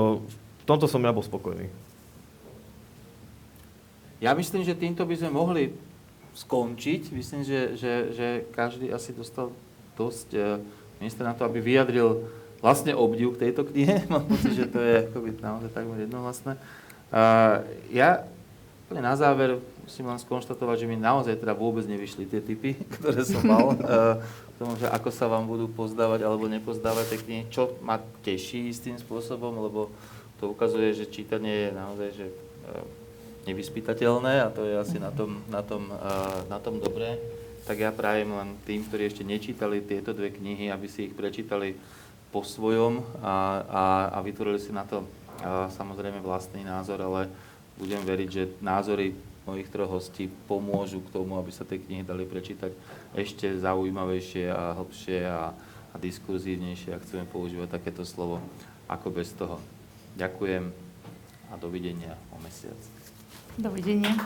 v tomto som ja bol spokojný. Ja myslím, že týmto by sme mohli skončiť. Myslím, že, že, že každý asi dostal dosť e, miesta na to, aby vyjadril vlastne obdiv k tejto knihe. Mám pocit, že to je akoby naozaj takmer jednohlasné. Ja na záver musím len skonštatovať, že mi naozaj teda vôbec nevyšli tie typy, ktoré som mal. Uh, k tomu, že ako sa vám budú pozdávať alebo nepozdávať tie knihy, čo ma teší istým spôsobom, lebo to ukazuje, že čítanie je naozaj že, uh, nevyspytateľné a to je asi na tom, na tom, uh, na tom dobré. Tak ja prajem len tým, ktorí ešte nečítali tieto dve knihy, aby si ich prečítali po svojom a, a, a vytvorili si na to samozrejme vlastný názor, ale budem veriť, že názory mojich troch hostí pomôžu k tomu, aby sa tie knihy dali prečítať ešte zaujímavejšie a hlbšie a, a diskurzívnejšie, ak chceme používať takéto slovo, ako bez toho. Ďakujem a dovidenia o mesiac. Dovidenia.